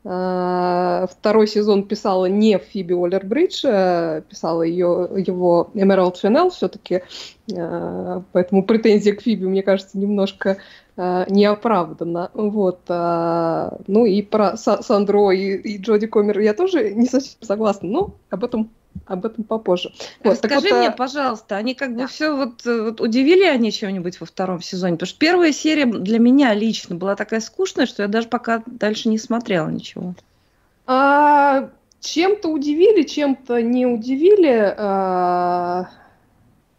Второй сезон писала не Фиби Уоллер-Бридж, а писала ее, его Эмералд Финел все-таки, поэтому претензия к Фиби, мне кажется, немножко неоправданна. Вот. Ну и про Са- Сандро и, и Джоди Комер я тоже не совсем согласна, но об этом, об этом попозже. Вот, Расскажи вот, мне, а, пожалуйста, они как бы все вот, э, вот удивили они чем-нибудь во втором сезоне? Потому что первая серия для меня лично была такая скучная, что я даже пока дальше не смотрела ничего. А, чем-то удивили, чем-то не удивили. А,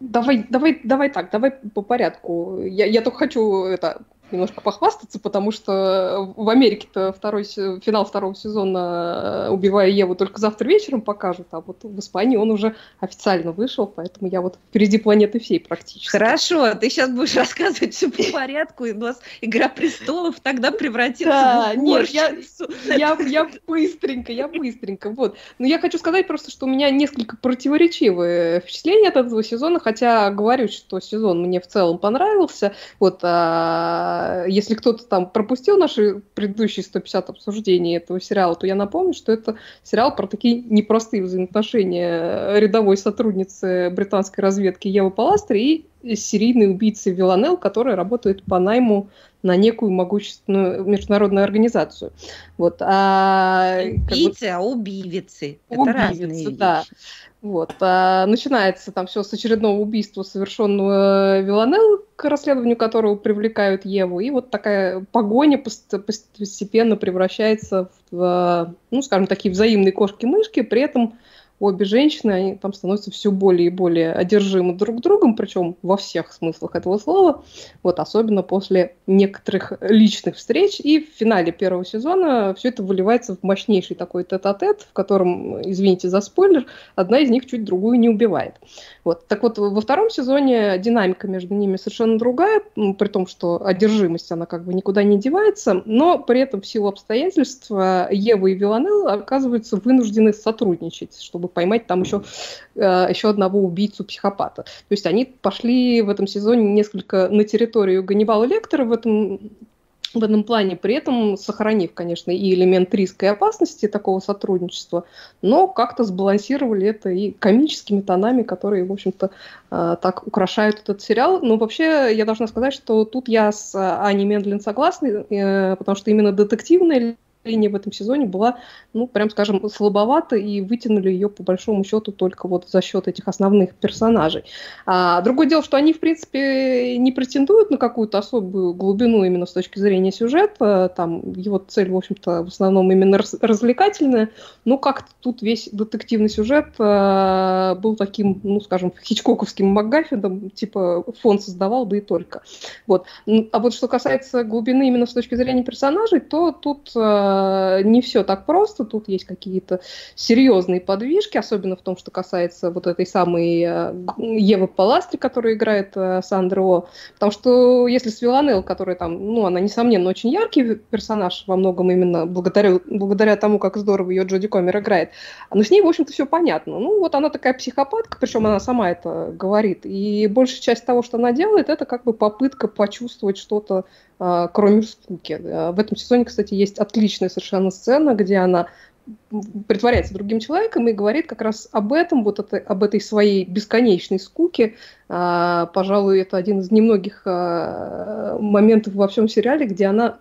давай, давай, давай так, давай по порядку. Я, я только хочу это немножко похвастаться, потому что в Америке-то второй, финал второго сезона э, «Убивая Еву» только завтра вечером покажут, а вот в Испании он уже официально вышел, поэтому я вот впереди планеты всей практически. Хорошо, ты сейчас будешь рассказывать все по порядку, и у нас «Игра престолов» тогда превратится Да, в нет, я-. Я, я быстренько, я быстренько, вот. Но я хочу сказать просто, что у меня несколько противоречивые впечатления от этого сезона, хотя говорю, что сезон мне в целом понравился. Вот, а, если кто-то там пропустил наши предыдущие 150 обсуждений этого сериала, то я напомню, что это сериал про такие непростые взаимоотношения рядовой сотрудницы британской разведки Евы Паластри и серийный убийца Виланел, который работает по найму на некую могущественную международную организацию. Вот, а, Убийцы, как бы, а убивицы. Это разные вещи. Вот. А, начинается там все с очередного убийства, совершенного Виланел, к расследованию которого привлекают Еву, и вот такая погоня постепенно превращается в, ну, скажем, такие взаимные кошки-мышки, при этом обе женщины, они там становятся все более и более одержимы друг другом, причем во всех смыслах этого слова, вот особенно после некоторых личных встреч, и в финале первого сезона все это выливается в мощнейший такой тет-а-тет, в котором, извините за спойлер, одна из них чуть другую не убивает. Вот. Так вот, во втором сезоне динамика между ними совершенно другая, при том, что одержимость, она как бы никуда не девается, но при этом в силу обстоятельств Ева и Виланел оказываются вынуждены сотрудничать, чтобы поймать там еще, э, еще одного убийцу-психопата. То есть они пошли в этом сезоне несколько на территорию Ганнибала Лектора в этом в этом плане, при этом сохранив, конечно, и элемент риска и опасности такого сотрудничества, но как-то сбалансировали это и комическими тонами, которые, в общем-то, э, так украшают этот сериал. Но вообще я должна сказать, что тут я с Аней Мендлин согласна, э, потому что именно детективная линия в этом сезоне была, ну, прям скажем, слабовата, и вытянули ее, по большому счету, только вот за счет этих основных персонажей. А, другое дело, что они, в принципе, не претендуют на какую-то особую глубину именно с точки зрения сюжета, там его цель, в общем-то, в основном именно развлекательная, но как-то тут весь детективный сюжет а, был таким, ну, скажем, хичкоковским МакГаффином, типа фон создавал, да и только. Вот. А вот что касается глубины именно с точки зрения персонажей, то тут а, не все так просто, тут есть какие-то серьезные подвижки, особенно в том, что касается вот этой самой э, Евы Паластри, которая играет э, Сандра О. Потому что если с Виланел, которая там, ну, она, несомненно, очень яркий персонаж во многом именно благодаря, благодаря тому, как здорово ее Джоди Комер играет, но с ней, в общем-то, все понятно. Ну, вот она такая психопатка, причем она сама это говорит, и большая часть того, что она делает, это как бы попытка почувствовать что-то кроме скуки. В этом сезоне, кстати, есть отличная совершенно сцена, где она притворяется другим человеком и говорит как раз об этом, вот это, об этой своей бесконечной скуке. А, пожалуй, это один из немногих а, моментов во всем сериале, где она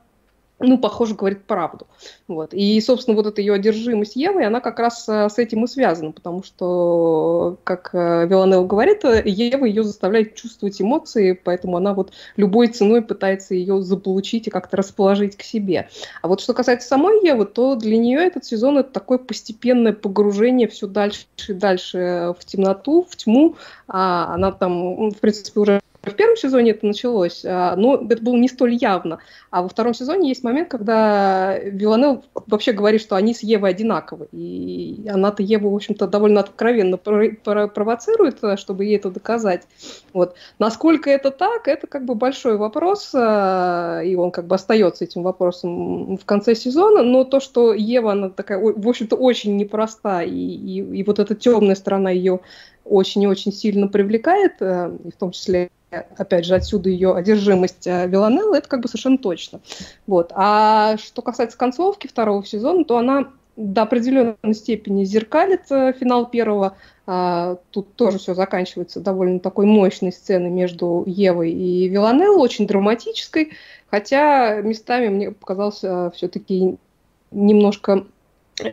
ну, похоже, говорит правду. Вот. И, собственно, вот эта ее одержимость Евой, она как раз э, с этим и связана, потому что, как э, Виланел говорит, э, Ева ее заставляет чувствовать эмоции, поэтому она вот любой ценой пытается ее заполучить и как-то расположить к себе. А вот что касается самой Евы, то для нее этот сезон это такое постепенное погружение все дальше и дальше в темноту, в тьму. А она там, в принципе, уже в первом сезоне это началось, а, но это было не столь явно. А во втором сезоне есть момент, когда Виланел вообще говорит, что они с Евой одинаковы. И она-то Еву, в общем-то, довольно откровенно провоцирует, чтобы ей это доказать. Вот. Насколько это так, это как бы большой вопрос, а, и он как бы остается этим вопросом в конце сезона. Но то, что Ева, она такая, в общем-то, очень непроста, и, и, и вот эта темная сторона ее очень и очень сильно привлекает, э, и в том числе опять же, отсюда ее одержимость э, Виланеллы, это как бы совершенно точно. Вот. А что касается концовки второго сезона, то она до определенной степени зеркалит э, финал первого. А, тут тоже все заканчивается довольно такой мощной сценой между Евой и Виланеллой, очень драматической, хотя местами мне показалось все-таки немножко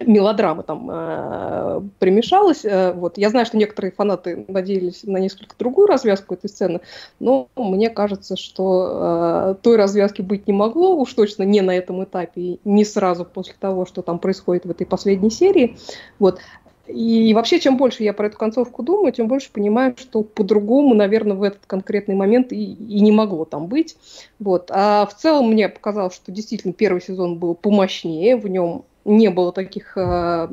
мелодрама там э, примешалась. Э, вот. Я знаю, что некоторые фанаты надеялись на несколько другую развязку этой сцены, но мне кажется, что э, той развязки быть не могло, уж точно не на этом этапе, не сразу после того, что там происходит в этой последней серии. Вот. И вообще, чем больше я про эту концовку думаю, тем больше понимаю, что по-другому, наверное, в этот конкретный момент и, и не могло там быть. Вот. А в целом мне показалось, что действительно первый сезон был помощнее, в нем не было таких э,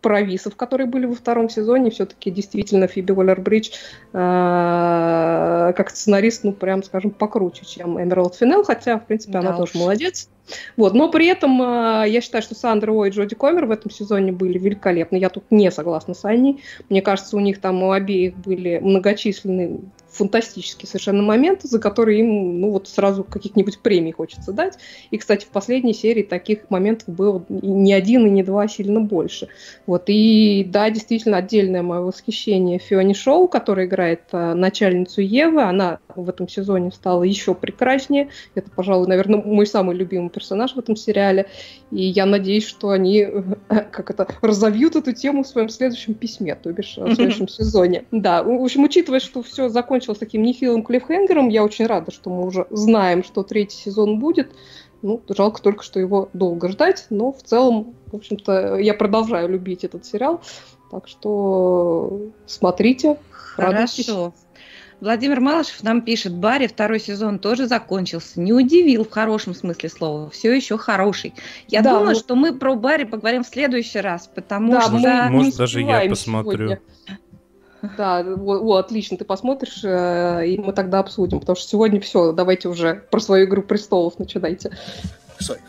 провисов, которые были во втором сезоне. Все-таки действительно Фиби Уоллер-Бридж э, как сценарист, ну, прям, скажем, покруче, чем Эмералд Финел, хотя, в принципе, да она уж. тоже молодец. Вот, но при этом э, я считаю, что Сандра О и Джоди Комер в этом сезоне были великолепны. Я тут не согласна с Аней. Мне кажется, у них там у обеих были многочисленные фантастические совершенно моменты, за которые им, ну, вот сразу каких-нибудь премий хочется дать. И, кстати, в последней серии таких моментов было не один и не два, а сильно больше. Вот, и да, действительно, отдельное мое восхищение Фиони Шоу, которая играет а, начальницу Евы, она в этом сезоне стала еще прекраснее. Это, пожалуй, наверное, мой самый любимый персонаж в этом сериале. И я надеюсь, что они, э, как это, разовьют эту тему в своем следующем письме, то бишь в следующем сезоне. Да, в общем, учитывая, что все закончилось таким нехилым клиффхенгером, я очень рада, что мы уже знаем, что третий сезон будет. Ну, жалко только, что его долго ждать, но в целом, в общем-то, я продолжаю любить этот сериал. Так что смотрите, радуйтесь. Хорошо. Владимир Малышев нам пишет, Барри второй сезон тоже закончился. Не удивил в хорошем смысле слова. Все еще хороший. Я Да, думаю, ну- что мы про Барри поговорим в следующий раз, потому Да, что... мы Может, даже я посмотрю. сегодня. Да, вот, вот, отлично, ты посмотришь, э, и мы тогда обсудим, потому что сегодня все, давайте уже про свою «Игру престолов» начинайте. Соев,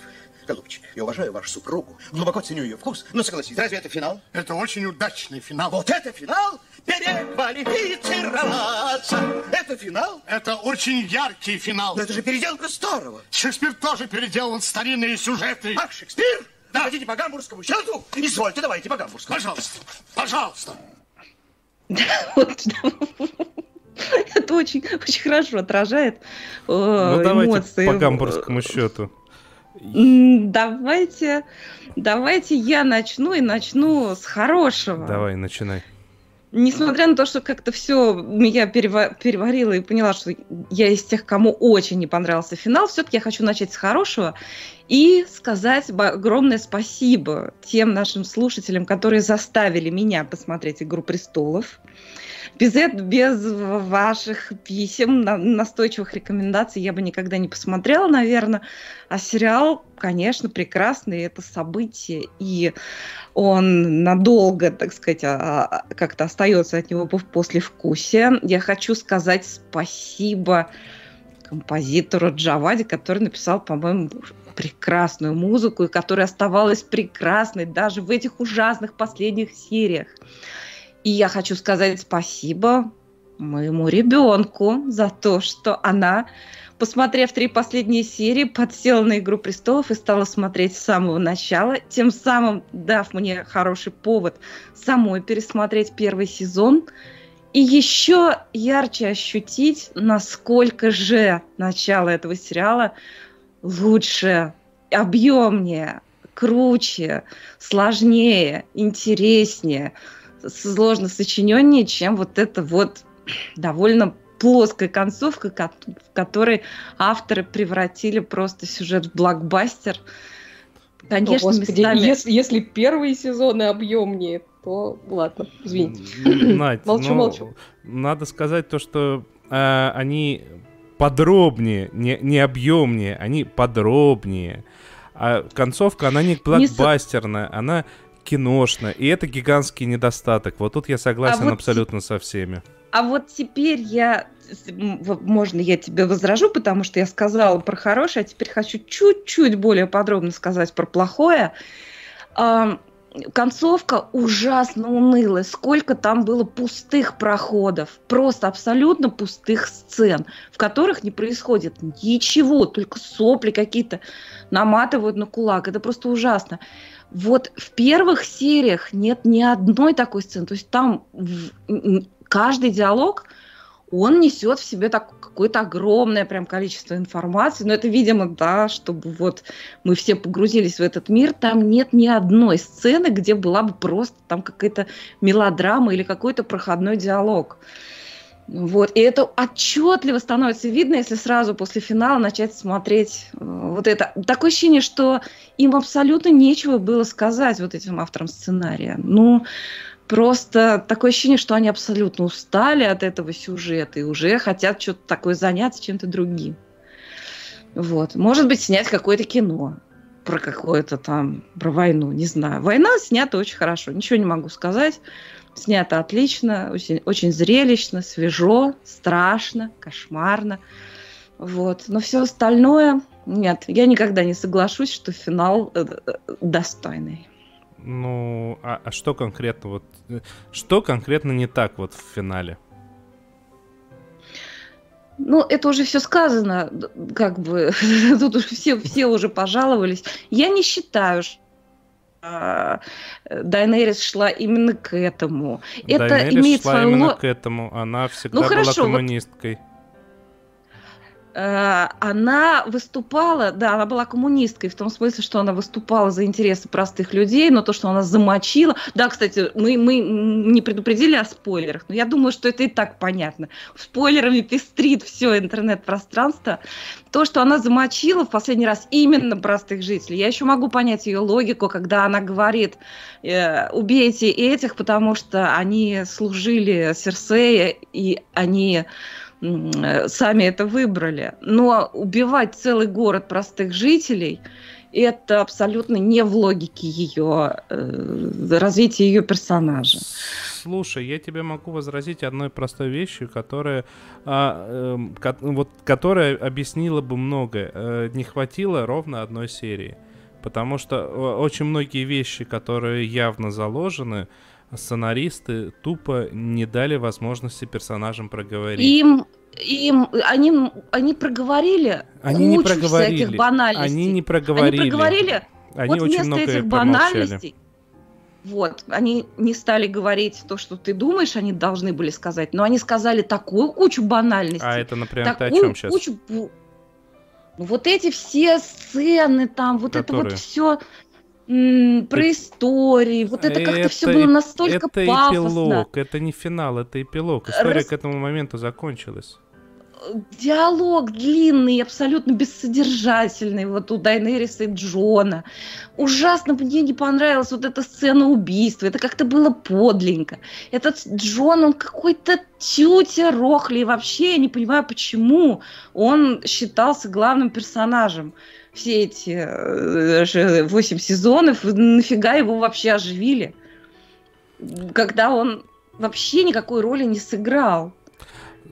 голубчик, я уважаю вашу супругу, глубоко ценю ее вкус, но согласитесь, разве это финал? Это очень удачный финал. Вот это финал? Переквалифицироваться! Это финал? Это очень яркий финал. Но это же переделка старого. Шекспир тоже переделал старинные сюжеты. Ах, Шекспир? Да. Хотите по гамбургскому счету? Извольте, давайте по гамбургскому. Пожалуйста, пожалуйста. Вот. Это очень, очень хорошо отражает э, Ну, эмоции. по гамбургскому счету. Давайте, давайте я начну и начну с хорошего. Давай, начинай. Несмотря на то, что как-то все я перева- переварила и поняла, что я из тех, кому очень не понравился финал, все-таки я хочу начать с хорошего и сказать огромное спасибо тем нашим слушателям, которые заставили меня посмотреть «Игру престолов». Без, без ваших писем, на- настойчивых рекомендаций я бы никогда не посмотрела, наверное. А сериал, конечно, прекрасный, это событие, и он надолго, так сказать, а- а- как-то остается от него пов- послевкусие. Я хочу сказать спасибо композитору Джавади, который написал, по-моему, прекрасную музыку, и которая оставалась прекрасной даже в этих ужасных последних сериях. И я хочу сказать спасибо моему ребенку за то, что она, посмотрев три последние серии, подсела на «Игру престолов» и стала смотреть с самого начала, тем самым дав мне хороший повод самой пересмотреть первый сезон и еще ярче ощутить, насколько же начало этого сериала лучше, объемнее, круче, сложнее, интереснее, сложно сочиненнее, чем вот это вот довольно плоская концовка, ко- в которой авторы превратили просто сюжет в блокбастер. Конечно, О, Господи, местами... если, если первые сезоны объемнее, то ладно, извините. Надь, Молчу, ну, молчу. Надо сказать то, что э, они подробнее, не, не объемнее, они подробнее. А концовка, она не блокбастерная, она киношная. И это гигантский недостаток. Вот тут я согласен А вот абсолютно со всеми. А вот теперь я, можно я тебе возражу, потому что я сказала про хорошее, а теперь хочу чуть-чуть более подробно сказать про плохое. Концовка ужасно унылая. Сколько там было пустых проходов, просто абсолютно пустых сцен, в которых не происходит ничего, только сопли какие-то наматывают на кулак. Это просто ужасно. Вот в первых сериях нет ни одной такой сцены. То есть там каждый диалог, он несет в себе так, какое-то огромное прям количество информации. Но это, видимо, да, чтобы вот мы все погрузились в этот мир. Там нет ни одной сцены, где была бы просто там какая-то мелодрама или какой-то проходной диалог. Вот. И это отчетливо становится видно, если сразу после финала начать смотреть э, вот это. Такое ощущение, что им абсолютно нечего было сказать вот этим авторам сценария. Ну, просто такое ощущение, что они абсолютно устали от этого сюжета и уже хотят что-то такое заняться чем-то другим. Вот. Может быть, снять какое-то кино про какое-то там, про войну, не знаю. Война снята очень хорошо, ничего не могу сказать. Снято отлично, очень, очень зрелищно, свежо, страшно, кошмарно. Вот. Но все остальное, нет, я никогда не соглашусь, что финал э, э, достойный. Ну, а, а что конкретно вот... Что конкретно не так вот в финале? Ну, это уже все сказано, как бы, тут уже все, все уже пожаловались. Я не считаю, что а, Дайнерис шла именно к этому. Это Дайнерис имеет шла свою именно к этому. Она всегда была хорошо, вот- коммунисткой. Э, она выступала, да, она была коммунисткой в том смысле, что она выступала за интересы простых людей, но то, что она замочила... Да, кстати, мы, мы не предупредили о спойлерах, но я думаю, что это и так понятно. Спойлерами пестрит все интернет-пространство. То, что она замочила в последний раз именно простых жителей, я еще могу понять ее логику, когда она говорит, э, убейте этих, потому что они служили Серсея, и они э, сами это выбрали. Но убивать целый город простых жителей это абсолютно не в логике ее э, развития ее персонажа. Слушай, я тебе могу возразить одной простой вещью, которая, а, ко- вот, которая объяснила бы многое. Э, не хватило ровно одной серии. Потому что э, очень многие вещи, которые явно заложены, сценаристы тупо не дали возможности персонажам проговорить. Им, им, они, они проговорили Они не кучу проговорили. всяких банальностей. Они не проговорили. Они проговорили Они вот очень вместо много этих банальностей, вот, они не стали говорить то, что ты думаешь, они должны были сказать, но они сказали такую кучу банальностей. А это, например, ты о такую чем сейчас? кучу... вот эти все сцены там, вот это вот Которые? все про истории, вот это как-то все было настолько это пафосно. эпилог, это не финал, это эпилог. История Рас- к этому моменту закончилась. диалог длинный, абсолютно бессодержательный, вот у Дайнериса и Джона. Ужасно мне не понравилась вот эта сцена убийства, это как-то было подленько. Этот Джон, он какой-то тетя Рохли, вообще я не понимаю, почему он считался главным персонажем. Все эти э, восемь сезонов, нафига его вообще оживили? Когда он вообще никакой роли не сыграл.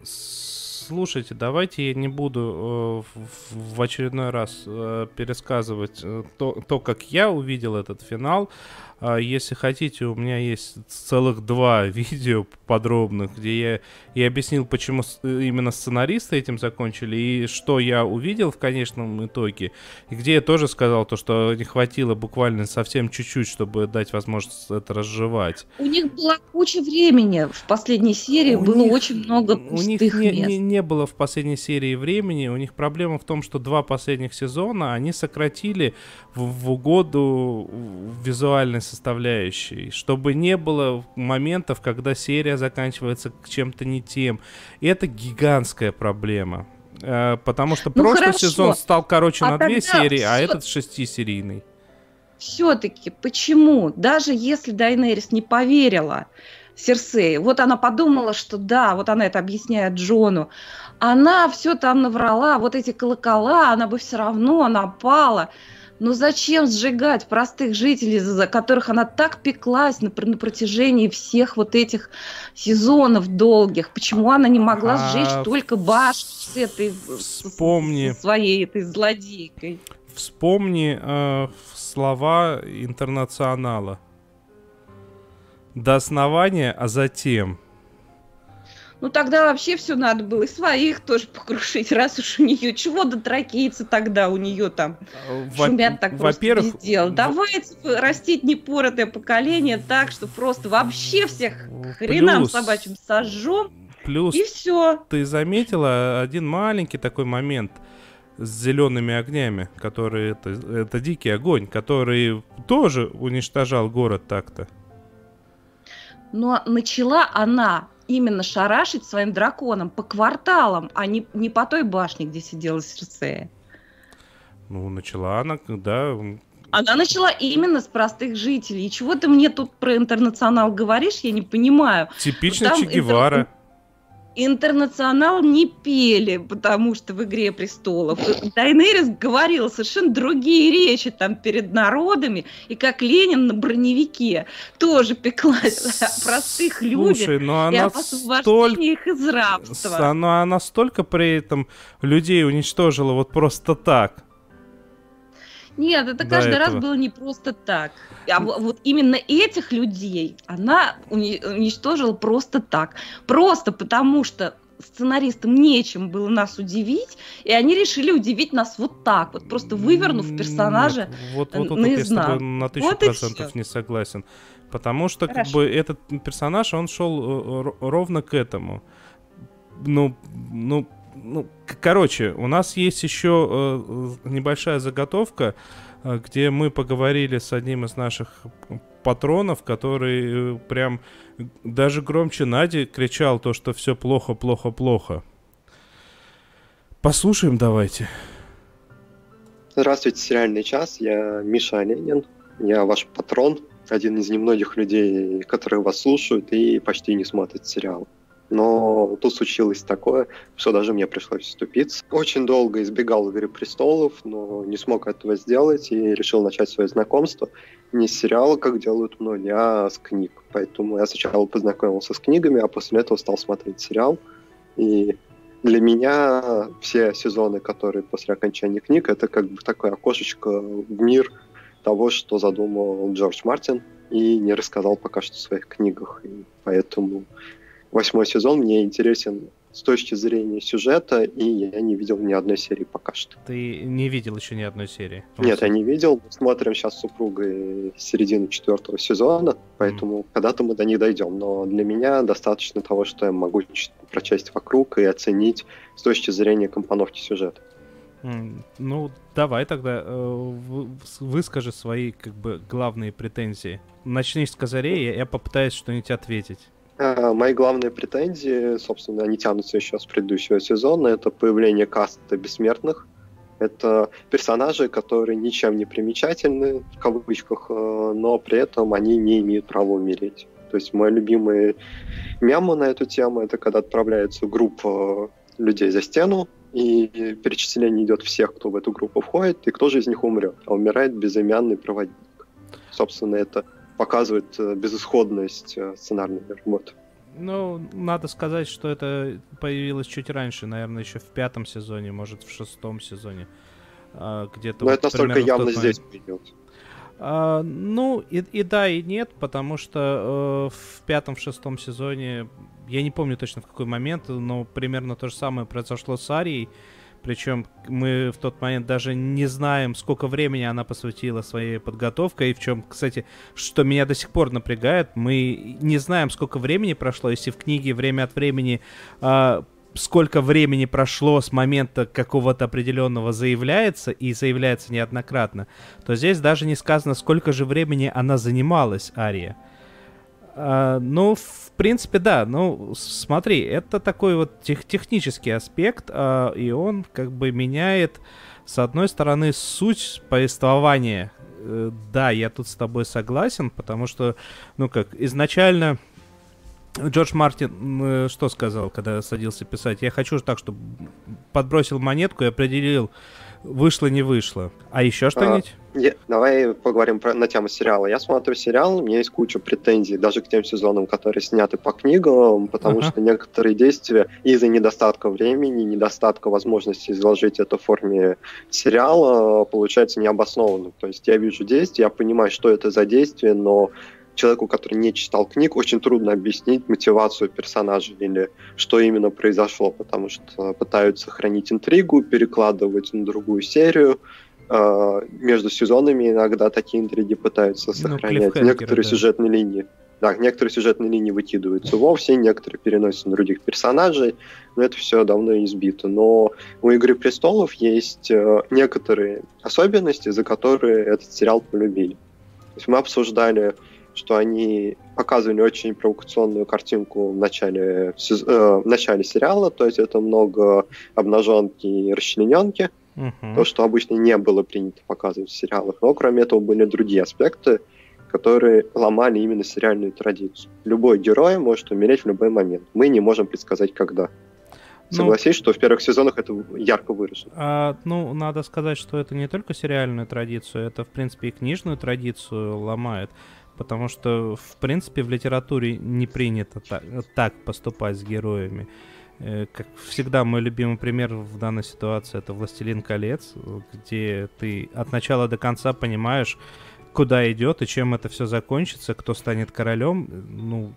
Слушайте, давайте я не буду э, в, очередной раз э, пересказывать то, то, как я увидел этот финал. А если хотите, у меня есть целых два видео подробных, где я и объяснил, почему именно сценаристы этим закончили, и что я увидел в конечном итоге, и где я тоже сказал то, что не хватило буквально совсем чуть-чуть, чтобы дать возможность это разжевать. У них была куча времени. В последней серии У было них- очень много У них пустых не, мест. не, не было в последней серии времени. У них проблема в том, что два последних сезона они сократили в, в угоду визуальной составляющей, чтобы не было моментов, когда серия заканчивается чем-то не тем. И это гигантская проблема. Э, Потому что Ну, прошлый хорошо. сезон стал короче А на две серии, а всё- этот шестисерийный. Все-таки почему? Даже если Дайнерис не поверила Серсеи, вот она подумала, что да, вот она это объясняет Джону, она все там наврала, вот эти колокола, она бы все равно напала. Но зачем сжигать простых жителей, за которых она так пеклась на, на протяжении всех вот этих сезонов долгих? Почему она не могла А, сжечь только башню с этой вспомни. со своей этой злодейкой? Вспомни э, слова интернационала. До основания, а затем. Ну тогда вообще все надо было и своих тоже покрушить, раз уж у нее чего дотракиться тогда у нее там Во- шумят так просто Во-первых, дела. в- Давайте вы растить непоротое поколение так, что просто вообще всех к хренам плюс- собачьим сожжем Плюс и все. ты заметила один маленький такой момент с зелеными огнями, которые это, это дикий огонь, который тоже уничтожал город так-то. Но начала она именно шарашить своим драконом по кварталам, а не, не по той башне, где сидела Серсея. Ну, начала она, да, Она начала именно с простых жителей. И чего ты мне тут про интернационал говоришь, я не понимаю. типичный Че Гевара. Интернационал не пели, потому что в «Игре престолов» Дайнерис говорила совершенно другие речи там перед народами, и как Ленин на броневике тоже пеклась о простых людях но и она об освобождении их из рабства. Она, она столько при этом людей уничтожила вот просто так. Нет, это каждый раз этого. было не просто так. А во- вот именно этих людей она уни- уничтожила просто так. Просто потому что сценаристам нечем было нас удивить, и они решили удивить нас вот так вот, просто вывернув персонажа Нет, вот, вот, вот, наизнанку. я с тобой на тысячу Вот процентов не согласен. Потому что как Хорошо. бы этот персонаж, он шел э, ро- ровно к этому. Ну, ну, ну, короче, у нас есть еще э, небольшая заготовка, э, где мы поговорили с одним из наших патронов, который э, прям даже громче Нади кричал то, что все плохо, плохо, плохо. Послушаем давайте. Здравствуйте, сериальный час. Я Миша Оленин. Я ваш патрон, один из немногих людей, которые вас слушают и почти не смотрят сериал. Но тут случилось такое, что даже мне пришлось вступиться. Очень долго избегал «Игры престолов», но не смог этого сделать и решил начать свое знакомство не с сериала, как делают многие, а с книг. Поэтому я сначала познакомился с книгами, а после этого стал смотреть сериал. И для меня все сезоны, которые после окончания книг, это как бы такое окошечко в мир того, что задумал Джордж Мартин и не рассказал пока что в своих книгах. И поэтому восьмой сезон мне интересен с точки зрения сюжета, и я не видел ни одной серии пока что. Ты не видел еще ни одной серии? Нет, я не видел. Смотрим сейчас с супругой середину четвертого сезона, поэтому когда-то мы до них дойдем. Но для меня достаточно того, что я могу прочесть вокруг и оценить с точки зрения компоновки сюжета. Ну, давай тогда э, выскажи свои как бы главные претензии. Начни с козырей, я попытаюсь что-нибудь ответить. А, Мои главные претензии, собственно, они тянутся еще с предыдущего сезона. Это появление каста бессмертных. Это персонажи, которые ничем не примечательны, в кавычках, э, но при этом они не имеют права умереть. То есть мой любимый мем на эту тему, это когда отправляется группа людей за стену, и перечисление идет всех, кто в эту группу входит, и кто же из них умрет. А умирает безымянный проводник. Собственно, это показывает э, безысходность э, сценарной работы. Ну, надо сказать, что это появилось чуть раньше, наверное, еще в пятом сезоне, может, в шестом сезоне. А, Где-то Но вот это настолько явно тот здесь момент. появилось. А, ну, и, и да, и нет, потому что э, в пятом, в шестом сезоне, я не помню точно в какой момент, но примерно то же самое произошло с Арией. Причем мы в тот момент даже не знаем, сколько времени она посвятила своей подготовке. И в чем, кстати, что меня до сих пор напрягает, мы не знаем, сколько времени прошло, если в книге время от времени а, сколько времени прошло с момента какого-то определенного заявляется, и заявляется неоднократно, то здесь даже не сказано, сколько же времени она занималась, Ария. А, ну, в принципе, да. Ну, смотри, это такой вот тех- технический аспект, а, и он как бы меняет, с одной стороны, суть повествования. Э, Да, я тут с тобой согласен, потому что, ну как, изначально Джордж Мартин э, что сказал, когда садился писать? Я хочу так, чтобы подбросил монетку и определил, вышло, не вышло. А еще что-нибудь? Я- давай поговорим про, на тему сериала. Я смотрю сериал, у меня есть куча претензий даже к тем сезонам, которые сняты по книгам, потому Ага. что некоторые действия из-за недостатка времени, недостатка возможности изложить это в форме сериала, получается необоснованным. То есть я вижу действие, я понимаю, что это за действие, но человеку, который не читал книг, очень трудно объяснить мотивацию персонажа или что именно произошло, потому что пытаются хранить интригу, перекладывать на другую серию. Э, Между сезонами иногда такие интриги пытаются сохранять. клиффхенгеры, некоторые да. сюжетные линии. Да, некоторые сюжетные линии выкидываются вовсе, некоторые переносятся на других персонажей, но это все давно избито. Но у «Игры престолов» есть э, некоторые особенности, за которые этот сериал полюбили. То есть мы обсуждали что они показывали очень провокационную картинку в начале, э, в начале сериала, то есть это много обнаженки и расчлененки, Мгм. то, что обычно не было принято показывать в сериалах. Но кроме этого были другие аспекты, которые ломали именно сериальную традицию. Любой герой может умереть в любой момент. Мы не можем предсказать, когда. Ну, Согласись, что в первых сезонах это ярко выражено. А, ну, надо сказать, что это не только сериальную традицию, это, в принципе, и книжную традицию ломает. Потому что, в принципе, в литературе не принято так, так поступать с героями. Э, Как всегда, мой любимый пример в данной ситуации это «Властелин колец», где ты от начала до конца понимаешь, куда идет и чем это все закончится, кто станет королем. Ну,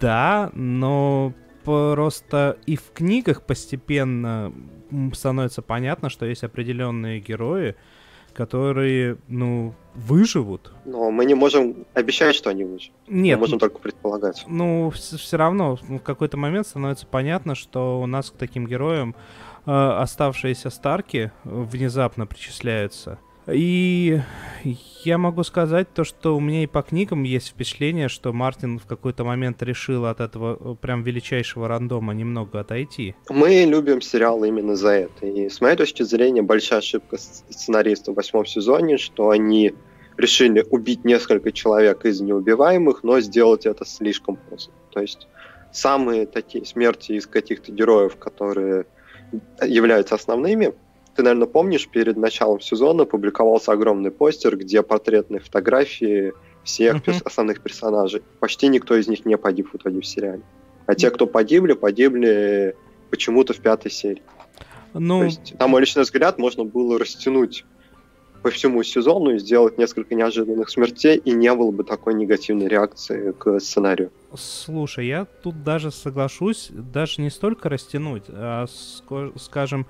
да, но просто и в книгах постепенно становится понятно, что есть определенные герои, которые, ну, выживут. Но мы не можем обещать, что они выживут. Нет, Мы можем только предполагать. ну, все равно в какой-то момент становится понятно, что у нас к таким героям э, оставшиеся Старки внезапно причисляются. И я могу сказать то, что у меня и по книгам есть впечатление, что Мартин в какой-то момент решил от этого э, прям величайшего рандома немного отойти. Мы любим сериал именно за это. И с моей точки зрения, большая ошибка сценаристов в восьмом сезоне, что они решили убить несколько человек из неубиваемых, но сделать это слишком поздно. То есть самые такие смерти из каких-то героев, которые являются основными, ты, наверное, помнишь, перед началом сезона публиковался огромный постер, где портретные фотографии всех Мгм. перс- основных персонажей. Почти никто из них не погиб в итоге в сериале. А те, кто погибли, погибли почему-то в пятой серии. Ну, То есть, на мой личный взгляд, можно было растянуть по всему сезону и сделать несколько неожиданных смертей, и не было бы такой негативной реакции к сценарию. Слушай, я тут даже соглашусь, даже не столько растянуть, а, скажем,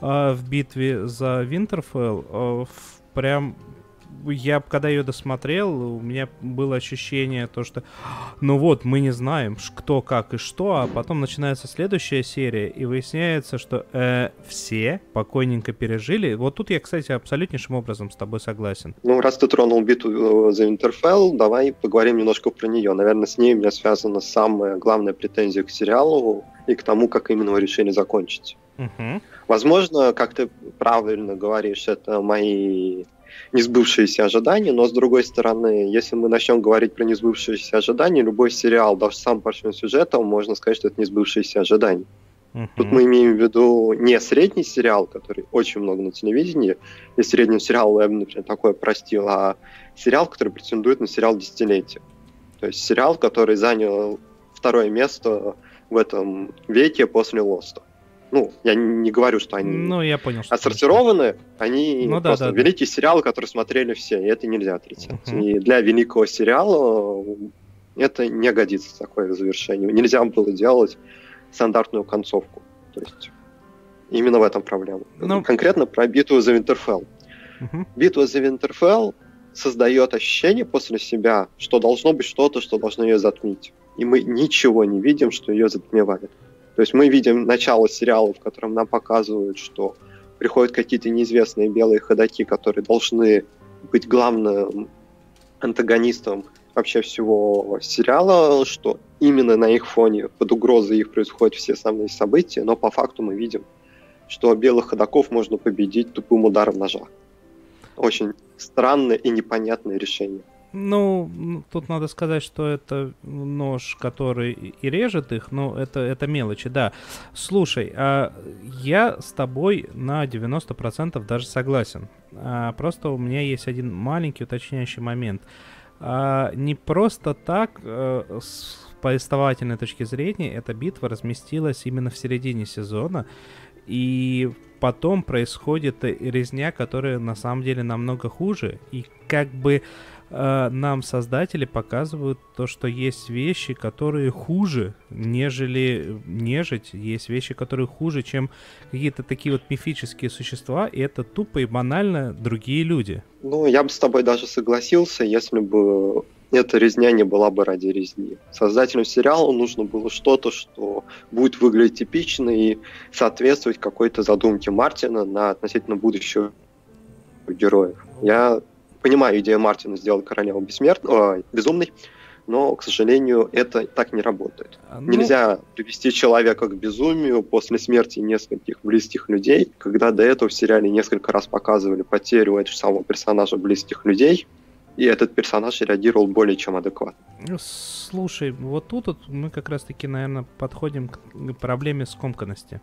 а, в битве за Винтерфелл, в- прям я когда ее досмотрел, у меня было ощущение то, что ну вот, мы не знаем, кто, как и что, а потом начинается следующая серия, и выясняется, что э, все покойненько пережили. Вот тут я, кстати, абсолютнейшим образом с тобой согласен. Ну, раз ты тронул битву э, за Винтерфелл, давай поговорим немножко про нее. Наверное, с ней у меня связана самая главная претензия к сериалу и к тому, как именно его решили закончить. Мгм. Возможно, как ты правильно говоришь, это мои несбывшиеся ожидания, но с другой стороны, если мы начнем говорить про несбывшиеся ожидания, любой сериал, даже сам по своим сюжетам, можно сказать, что это несбывшиеся ожидания. Тут Мгм. мы имеем в виду не средний сериал, который очень много на телевидении, и средним сериал я бы, например, такое простил, а сериал, который претендует на сериал десятилетия. То есть сериал, который занял второе место в этом веке после Лоста. Ну, я не говорю, что они Ну, я понял, что отсортированы, они Ну да, просто да, да. великие сериалы, которые смотрели все, и это нельзя отрицать. Мгм. И для великого сериала это не годится такое завершение. Нельзя было делать стандартную концовку. То есть именно в этом проблема. Ну- Конкретно про битву за Винтерфелл. Мгм. Битва за Винтерфелл создает ощущение после себя, что должно быть что-то, что должно ее затмить. И мы ничего не видим, что ее затмевает. То есть мы видим начало сериала, в котором нам показывают, что приходят какие-то неизвестные белые ходаки, которые должны быть главным антагонистом вообще всего сериала, что именно на их фоне под угрозой их происходят все самые события, но по факту мы видим, что белых ходаков можно победить тупым ударом ножа. Очень странное и непонятное решение. Ну, тут надо сказать, что это нож, который и- режет их, но это, это мелочи, да. Слушай, а я с тобой на 90% даже согласен. А, просто у меня есть один маленький уточняющий момент. А, не просто так, э, с повествовательной точки зрения, эта битва разместилась именно в середине сезона, и потом происходит резня, которая на самом деле намного хуже, и как бы э, нам создатели показывают то, что есть вещи, которые хуже, нежели нежить, есть вещи, которые хуже, чем какие-то такие вот мифические существа, и это тупо и банально другие люди. Ну, я бы с тобой даже согласился, если бы эта резня не была бы ради резни. Создателям сериала нужно было что-то, что будет выглядеть типично и соответствовать какой-то задумке Мартина на относительно будущего героев. Я понимаю идею Мартина сделать королеву бессмертного, безумной, но, к сожалению, это так не работает. А, ну, Нельзя привести человека к безумию после смерти нескольких близких людей, когда до этого в сериале несколько раз показывали потерю этого самого персонажа близких людей, и этот персонаж реагировал более чем адекватно. Ну, Слушай, вот тут вот мы как раз-таки, наверное, подходим к проблеме скомканности.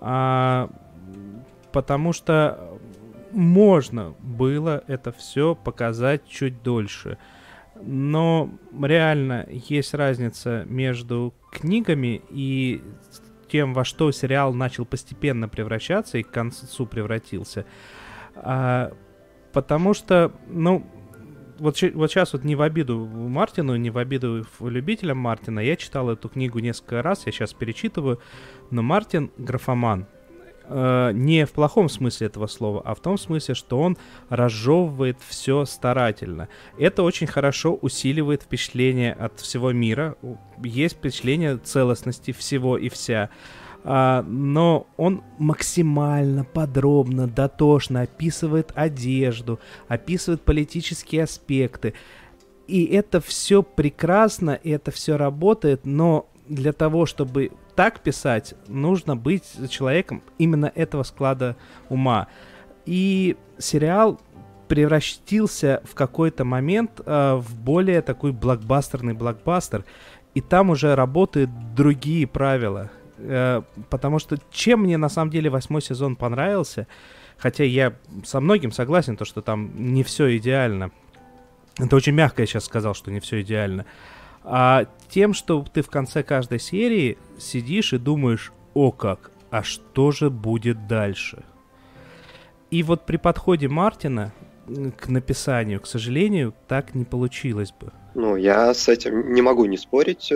А, потому что можно было это все показать чуть дольше. Но реально есть разница между книгами и тем, во что сериал начал постепенно превращаться и к концу превратился. А, потому что, ну, вот, вот сейчас вот не в обиду Мартину, не в обиду любителям Мартина, я читал эту книгу несколько раз, я сейчас перечитываю, но Мартин графоман. Э, не в плохом смысле этого слова, а в том смысле, что он разжевывает все старательно. Это очень хорошо усиливает впечатление от всего мира. Есть впечатление целостности всего и вся. А, но он максимально подробно, дотошно описывает одежду, описывает политические аспекты. И это все прекрасно, и это все работает, но для того, чтобы так писать, нужно быть человеком именно этого склада ума. И сериал превратился в какой-то момент э, в более такой блокбастерный блокбастер, и там уже работают другие правила. Э, потому что чем мне на самом деле восьмой сезон понравился, хотя я со многим согласен, то что там не все идеально. Это очень мягко я сейчас сказал, что не все идеально. А тем, что ты в конце каждой серии сидишь и думаешь, о как, а что же будет дальше? И вот при подходе Мартина к написанию, к сожалению, так не получилось бы. Ну, я с этим не могу не спорить.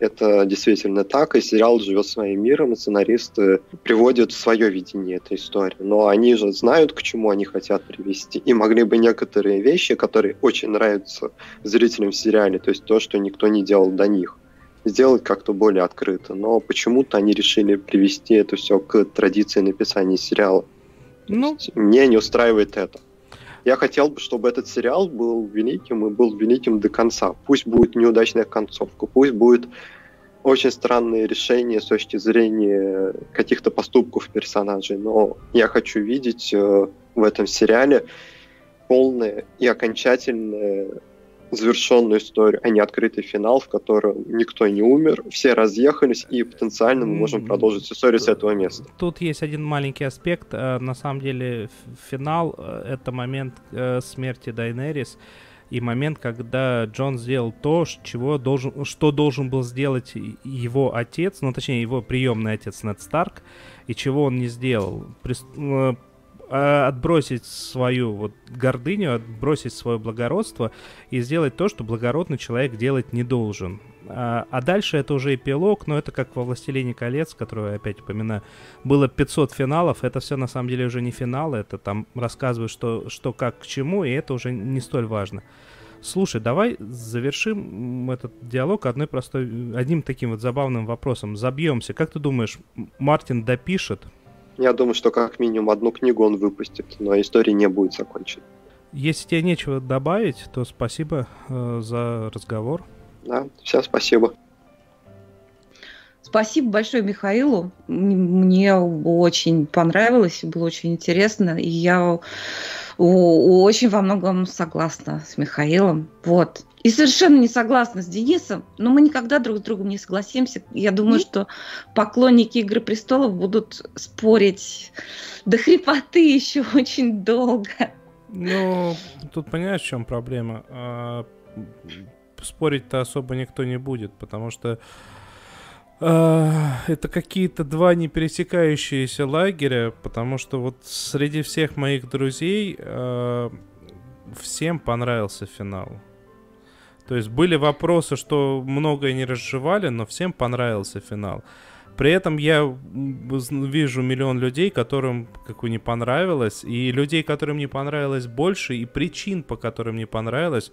Это действительно так, и сериал живет своим миром, и сценаристы приводят свое видение этой истории. Но они же знают, к чему они хотят привести, и могли бы некоторые вещи, которые очень нравятся зрителям в сериале, то есть то, что никто не делал до них, сделать как-то более открыто. Но почему-то они решили привести это все к традиции написания сериала. Ну, Мне не устраивает это. Я хотел бы, чтобы этот сериал был великим и был великим до конца. Пусть будет неудачная концовка, пусть будет очень странные решения с точки зрения каких-то поступков персонажей, но я хочу видеть э, в этом сериале полное и окончательное завершенную историю, а не открытый финал, в котором никто не умер, все разъехались, и потенциально мы можем продолжить историю с этого места. Тут есть один маленький аспект. Э, На самом деле финал э, — это момент э, смерти Дайнерис и момент, когда Джон сделал то, чего должен, что должен был сделать его отец, ну точнее его приемный отец Нед Старк, и чего он не сделал. А, отбросить свою вот гордыню, отбросить свое благородство и сделать то, что благородный человек делать не должен. А, а дальше это уже эпилог, но это как во «Властелине колец», которую я опять упоминаю. Было 500 финалов, это все на самом деле уже не финалы, это там рассказывают, что, что как к чему, и это уже не столь важно. Слушай, давай завершим этот диалог одной простой, одним таким вот забавным вопросом. Забьемся. Как ты думаешь, Мартин допишет? Я думаю, что как минимум одну книгу он выпустит, но история не будет закончена. Если тебе нечего добавить, то спасибо э, за разговор. Да, всем спасибо. Спасибо большое Михаилу. Мне очень понравилось, было очень интересно. И я очень во многом согласна с Михаилом. Вот. И совершенно не согласна с Денисом, но мы никогда друг с другом не согласимся. Я думаю, что поклонники Игры престолов будут спорить до хрипоты еще очень долго. Ну, тут понимаешь, в чем проблема? А, спорить-то особо никто не будет, потому что а, это какие-то два не пересекающиеся лагеря, потому что вот среди всех моих друзей а, всем понравился финал. То есть были вопросы, что многое не разжевали, но всем понравился финал. При этом я вижу миллион людей, которым как бы не понравилось, и людей, которым не понравилось больше, и причин, по которым не понравилось,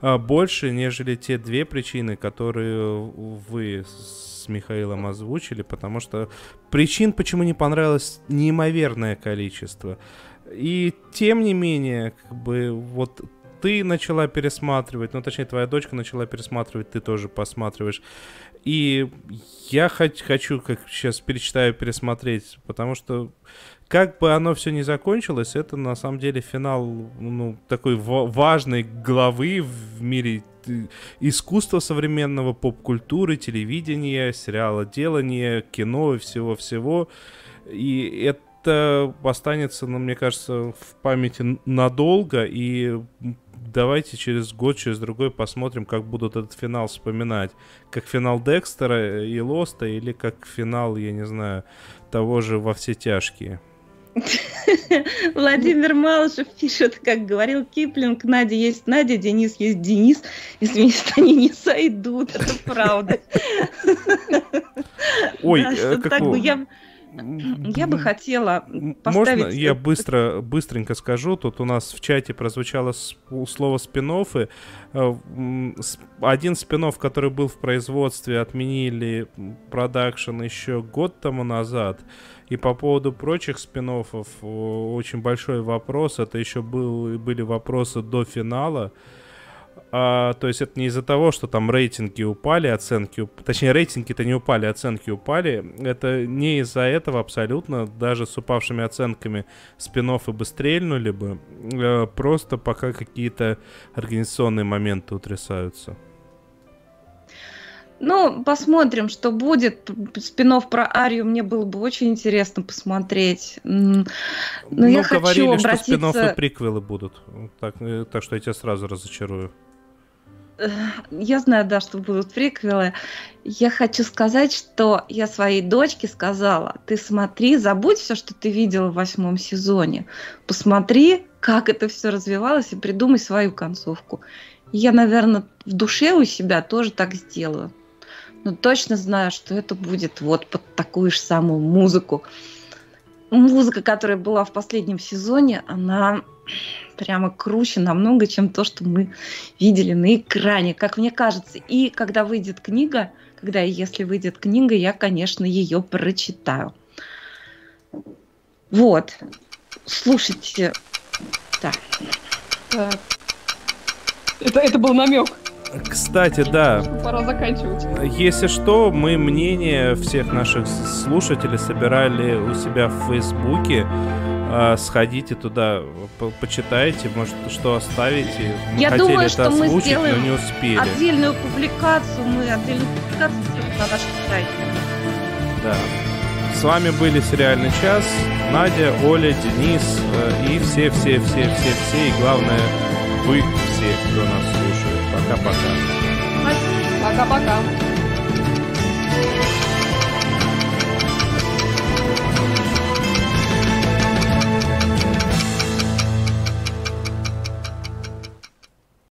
а, больше, нежели те две причины, которые вы с Михаилом озвучили, потому что причин, почему не понравилось, неимоверное количество. И тем не менее, как бы вот ты начала пересматривать, ну точнее твоя дочка начала пересматривать, ты тоже посматриваешь. И я хоть, хочу, как сейчас перечитаю, пересмотреть, потому что как бы оно все не закончилось, это на самом деле финал ну, такой ва- важной главы в мире э, искусства современного, поп-культуры, телевидения, сериала делания, кино и всего-всего. И это останется, ну, мне кажется, в памяти надолго, и давайте через год, через другой посмотрим, как будут этот финал вспоминать. Как финал Декстера и Лоста, или как финал, я не знаю, того же «Во все тяжкие». Владимир Малышев пишет, как говорил Киплинг, Надя есть Надя, Денис есть Денис, и вместе они не сойдут, это правда. Ой, Да, э, как так у- бы я, я бы хотела поставить... Можно я быстро, быстренько скажу? Тут у нас в чате прозвучало слово спин Один спин который был в производстве, отменили продакшн еще год тому назад. И по поводу прочих спин очень большой вопрос. Это еще был, были вопросы до финала. А, то есть это не из-за того, что там рейтинги упали, оценки, уп- точнее рейтинги-то не упали, оценки упали. Это не из-за этого абсолютно. Даже с упавшими оценками спин бы стрельнули бы. Э, Просто пока какие-то организационные моменты утрясаются. Ну, посмотрим, что будет. Спинов про Арию мне было бы очень интересно посмотреть. Но ну, я хочу говорили, что спин обратиться... и приквелы будут. Так, э, так что я тебя сразу разочарую. Э, Я знаю, да, что будут приквелы. Я хочу сказать, что я своей дочке сказала, ты смотри, забудь все, что ты видела в восьмом сезоне. Посмотри, как это все развивалось, и придумай свою концовку. Я, наверное, в душе у себя тоже так сделаю. Но точно знаю, что это будет вот под такую же самую музыку. Музыка, которая была в последнем сезоне, она прямо круче намного, чем то, что мы видели на экране, как мне кажется. И когда выйдет книга, когда и если выйдет книга, я, конечно, ее прочитаю. Вот. Слушайте. Да. Так. Это, это был намек. Кстати, да, Пора заканчивать. Если что, мы мнение всех наших слушателей собирали у себя в Фейсбуке. А, Сходите туда, по- почитайте, может, что оставите. Мы Я хотели думаю, это что мы озвучить, сделаем но не успели. Отдельную публикацию, мы отдельную публикацию сделаем на нашем сайте. Да. С вами были «Сериальный час», Надя, Оля, Денис э, и все-все-все-все-все, и главное, вы все, кто нас слушает. Пока-пока. Пока-пока.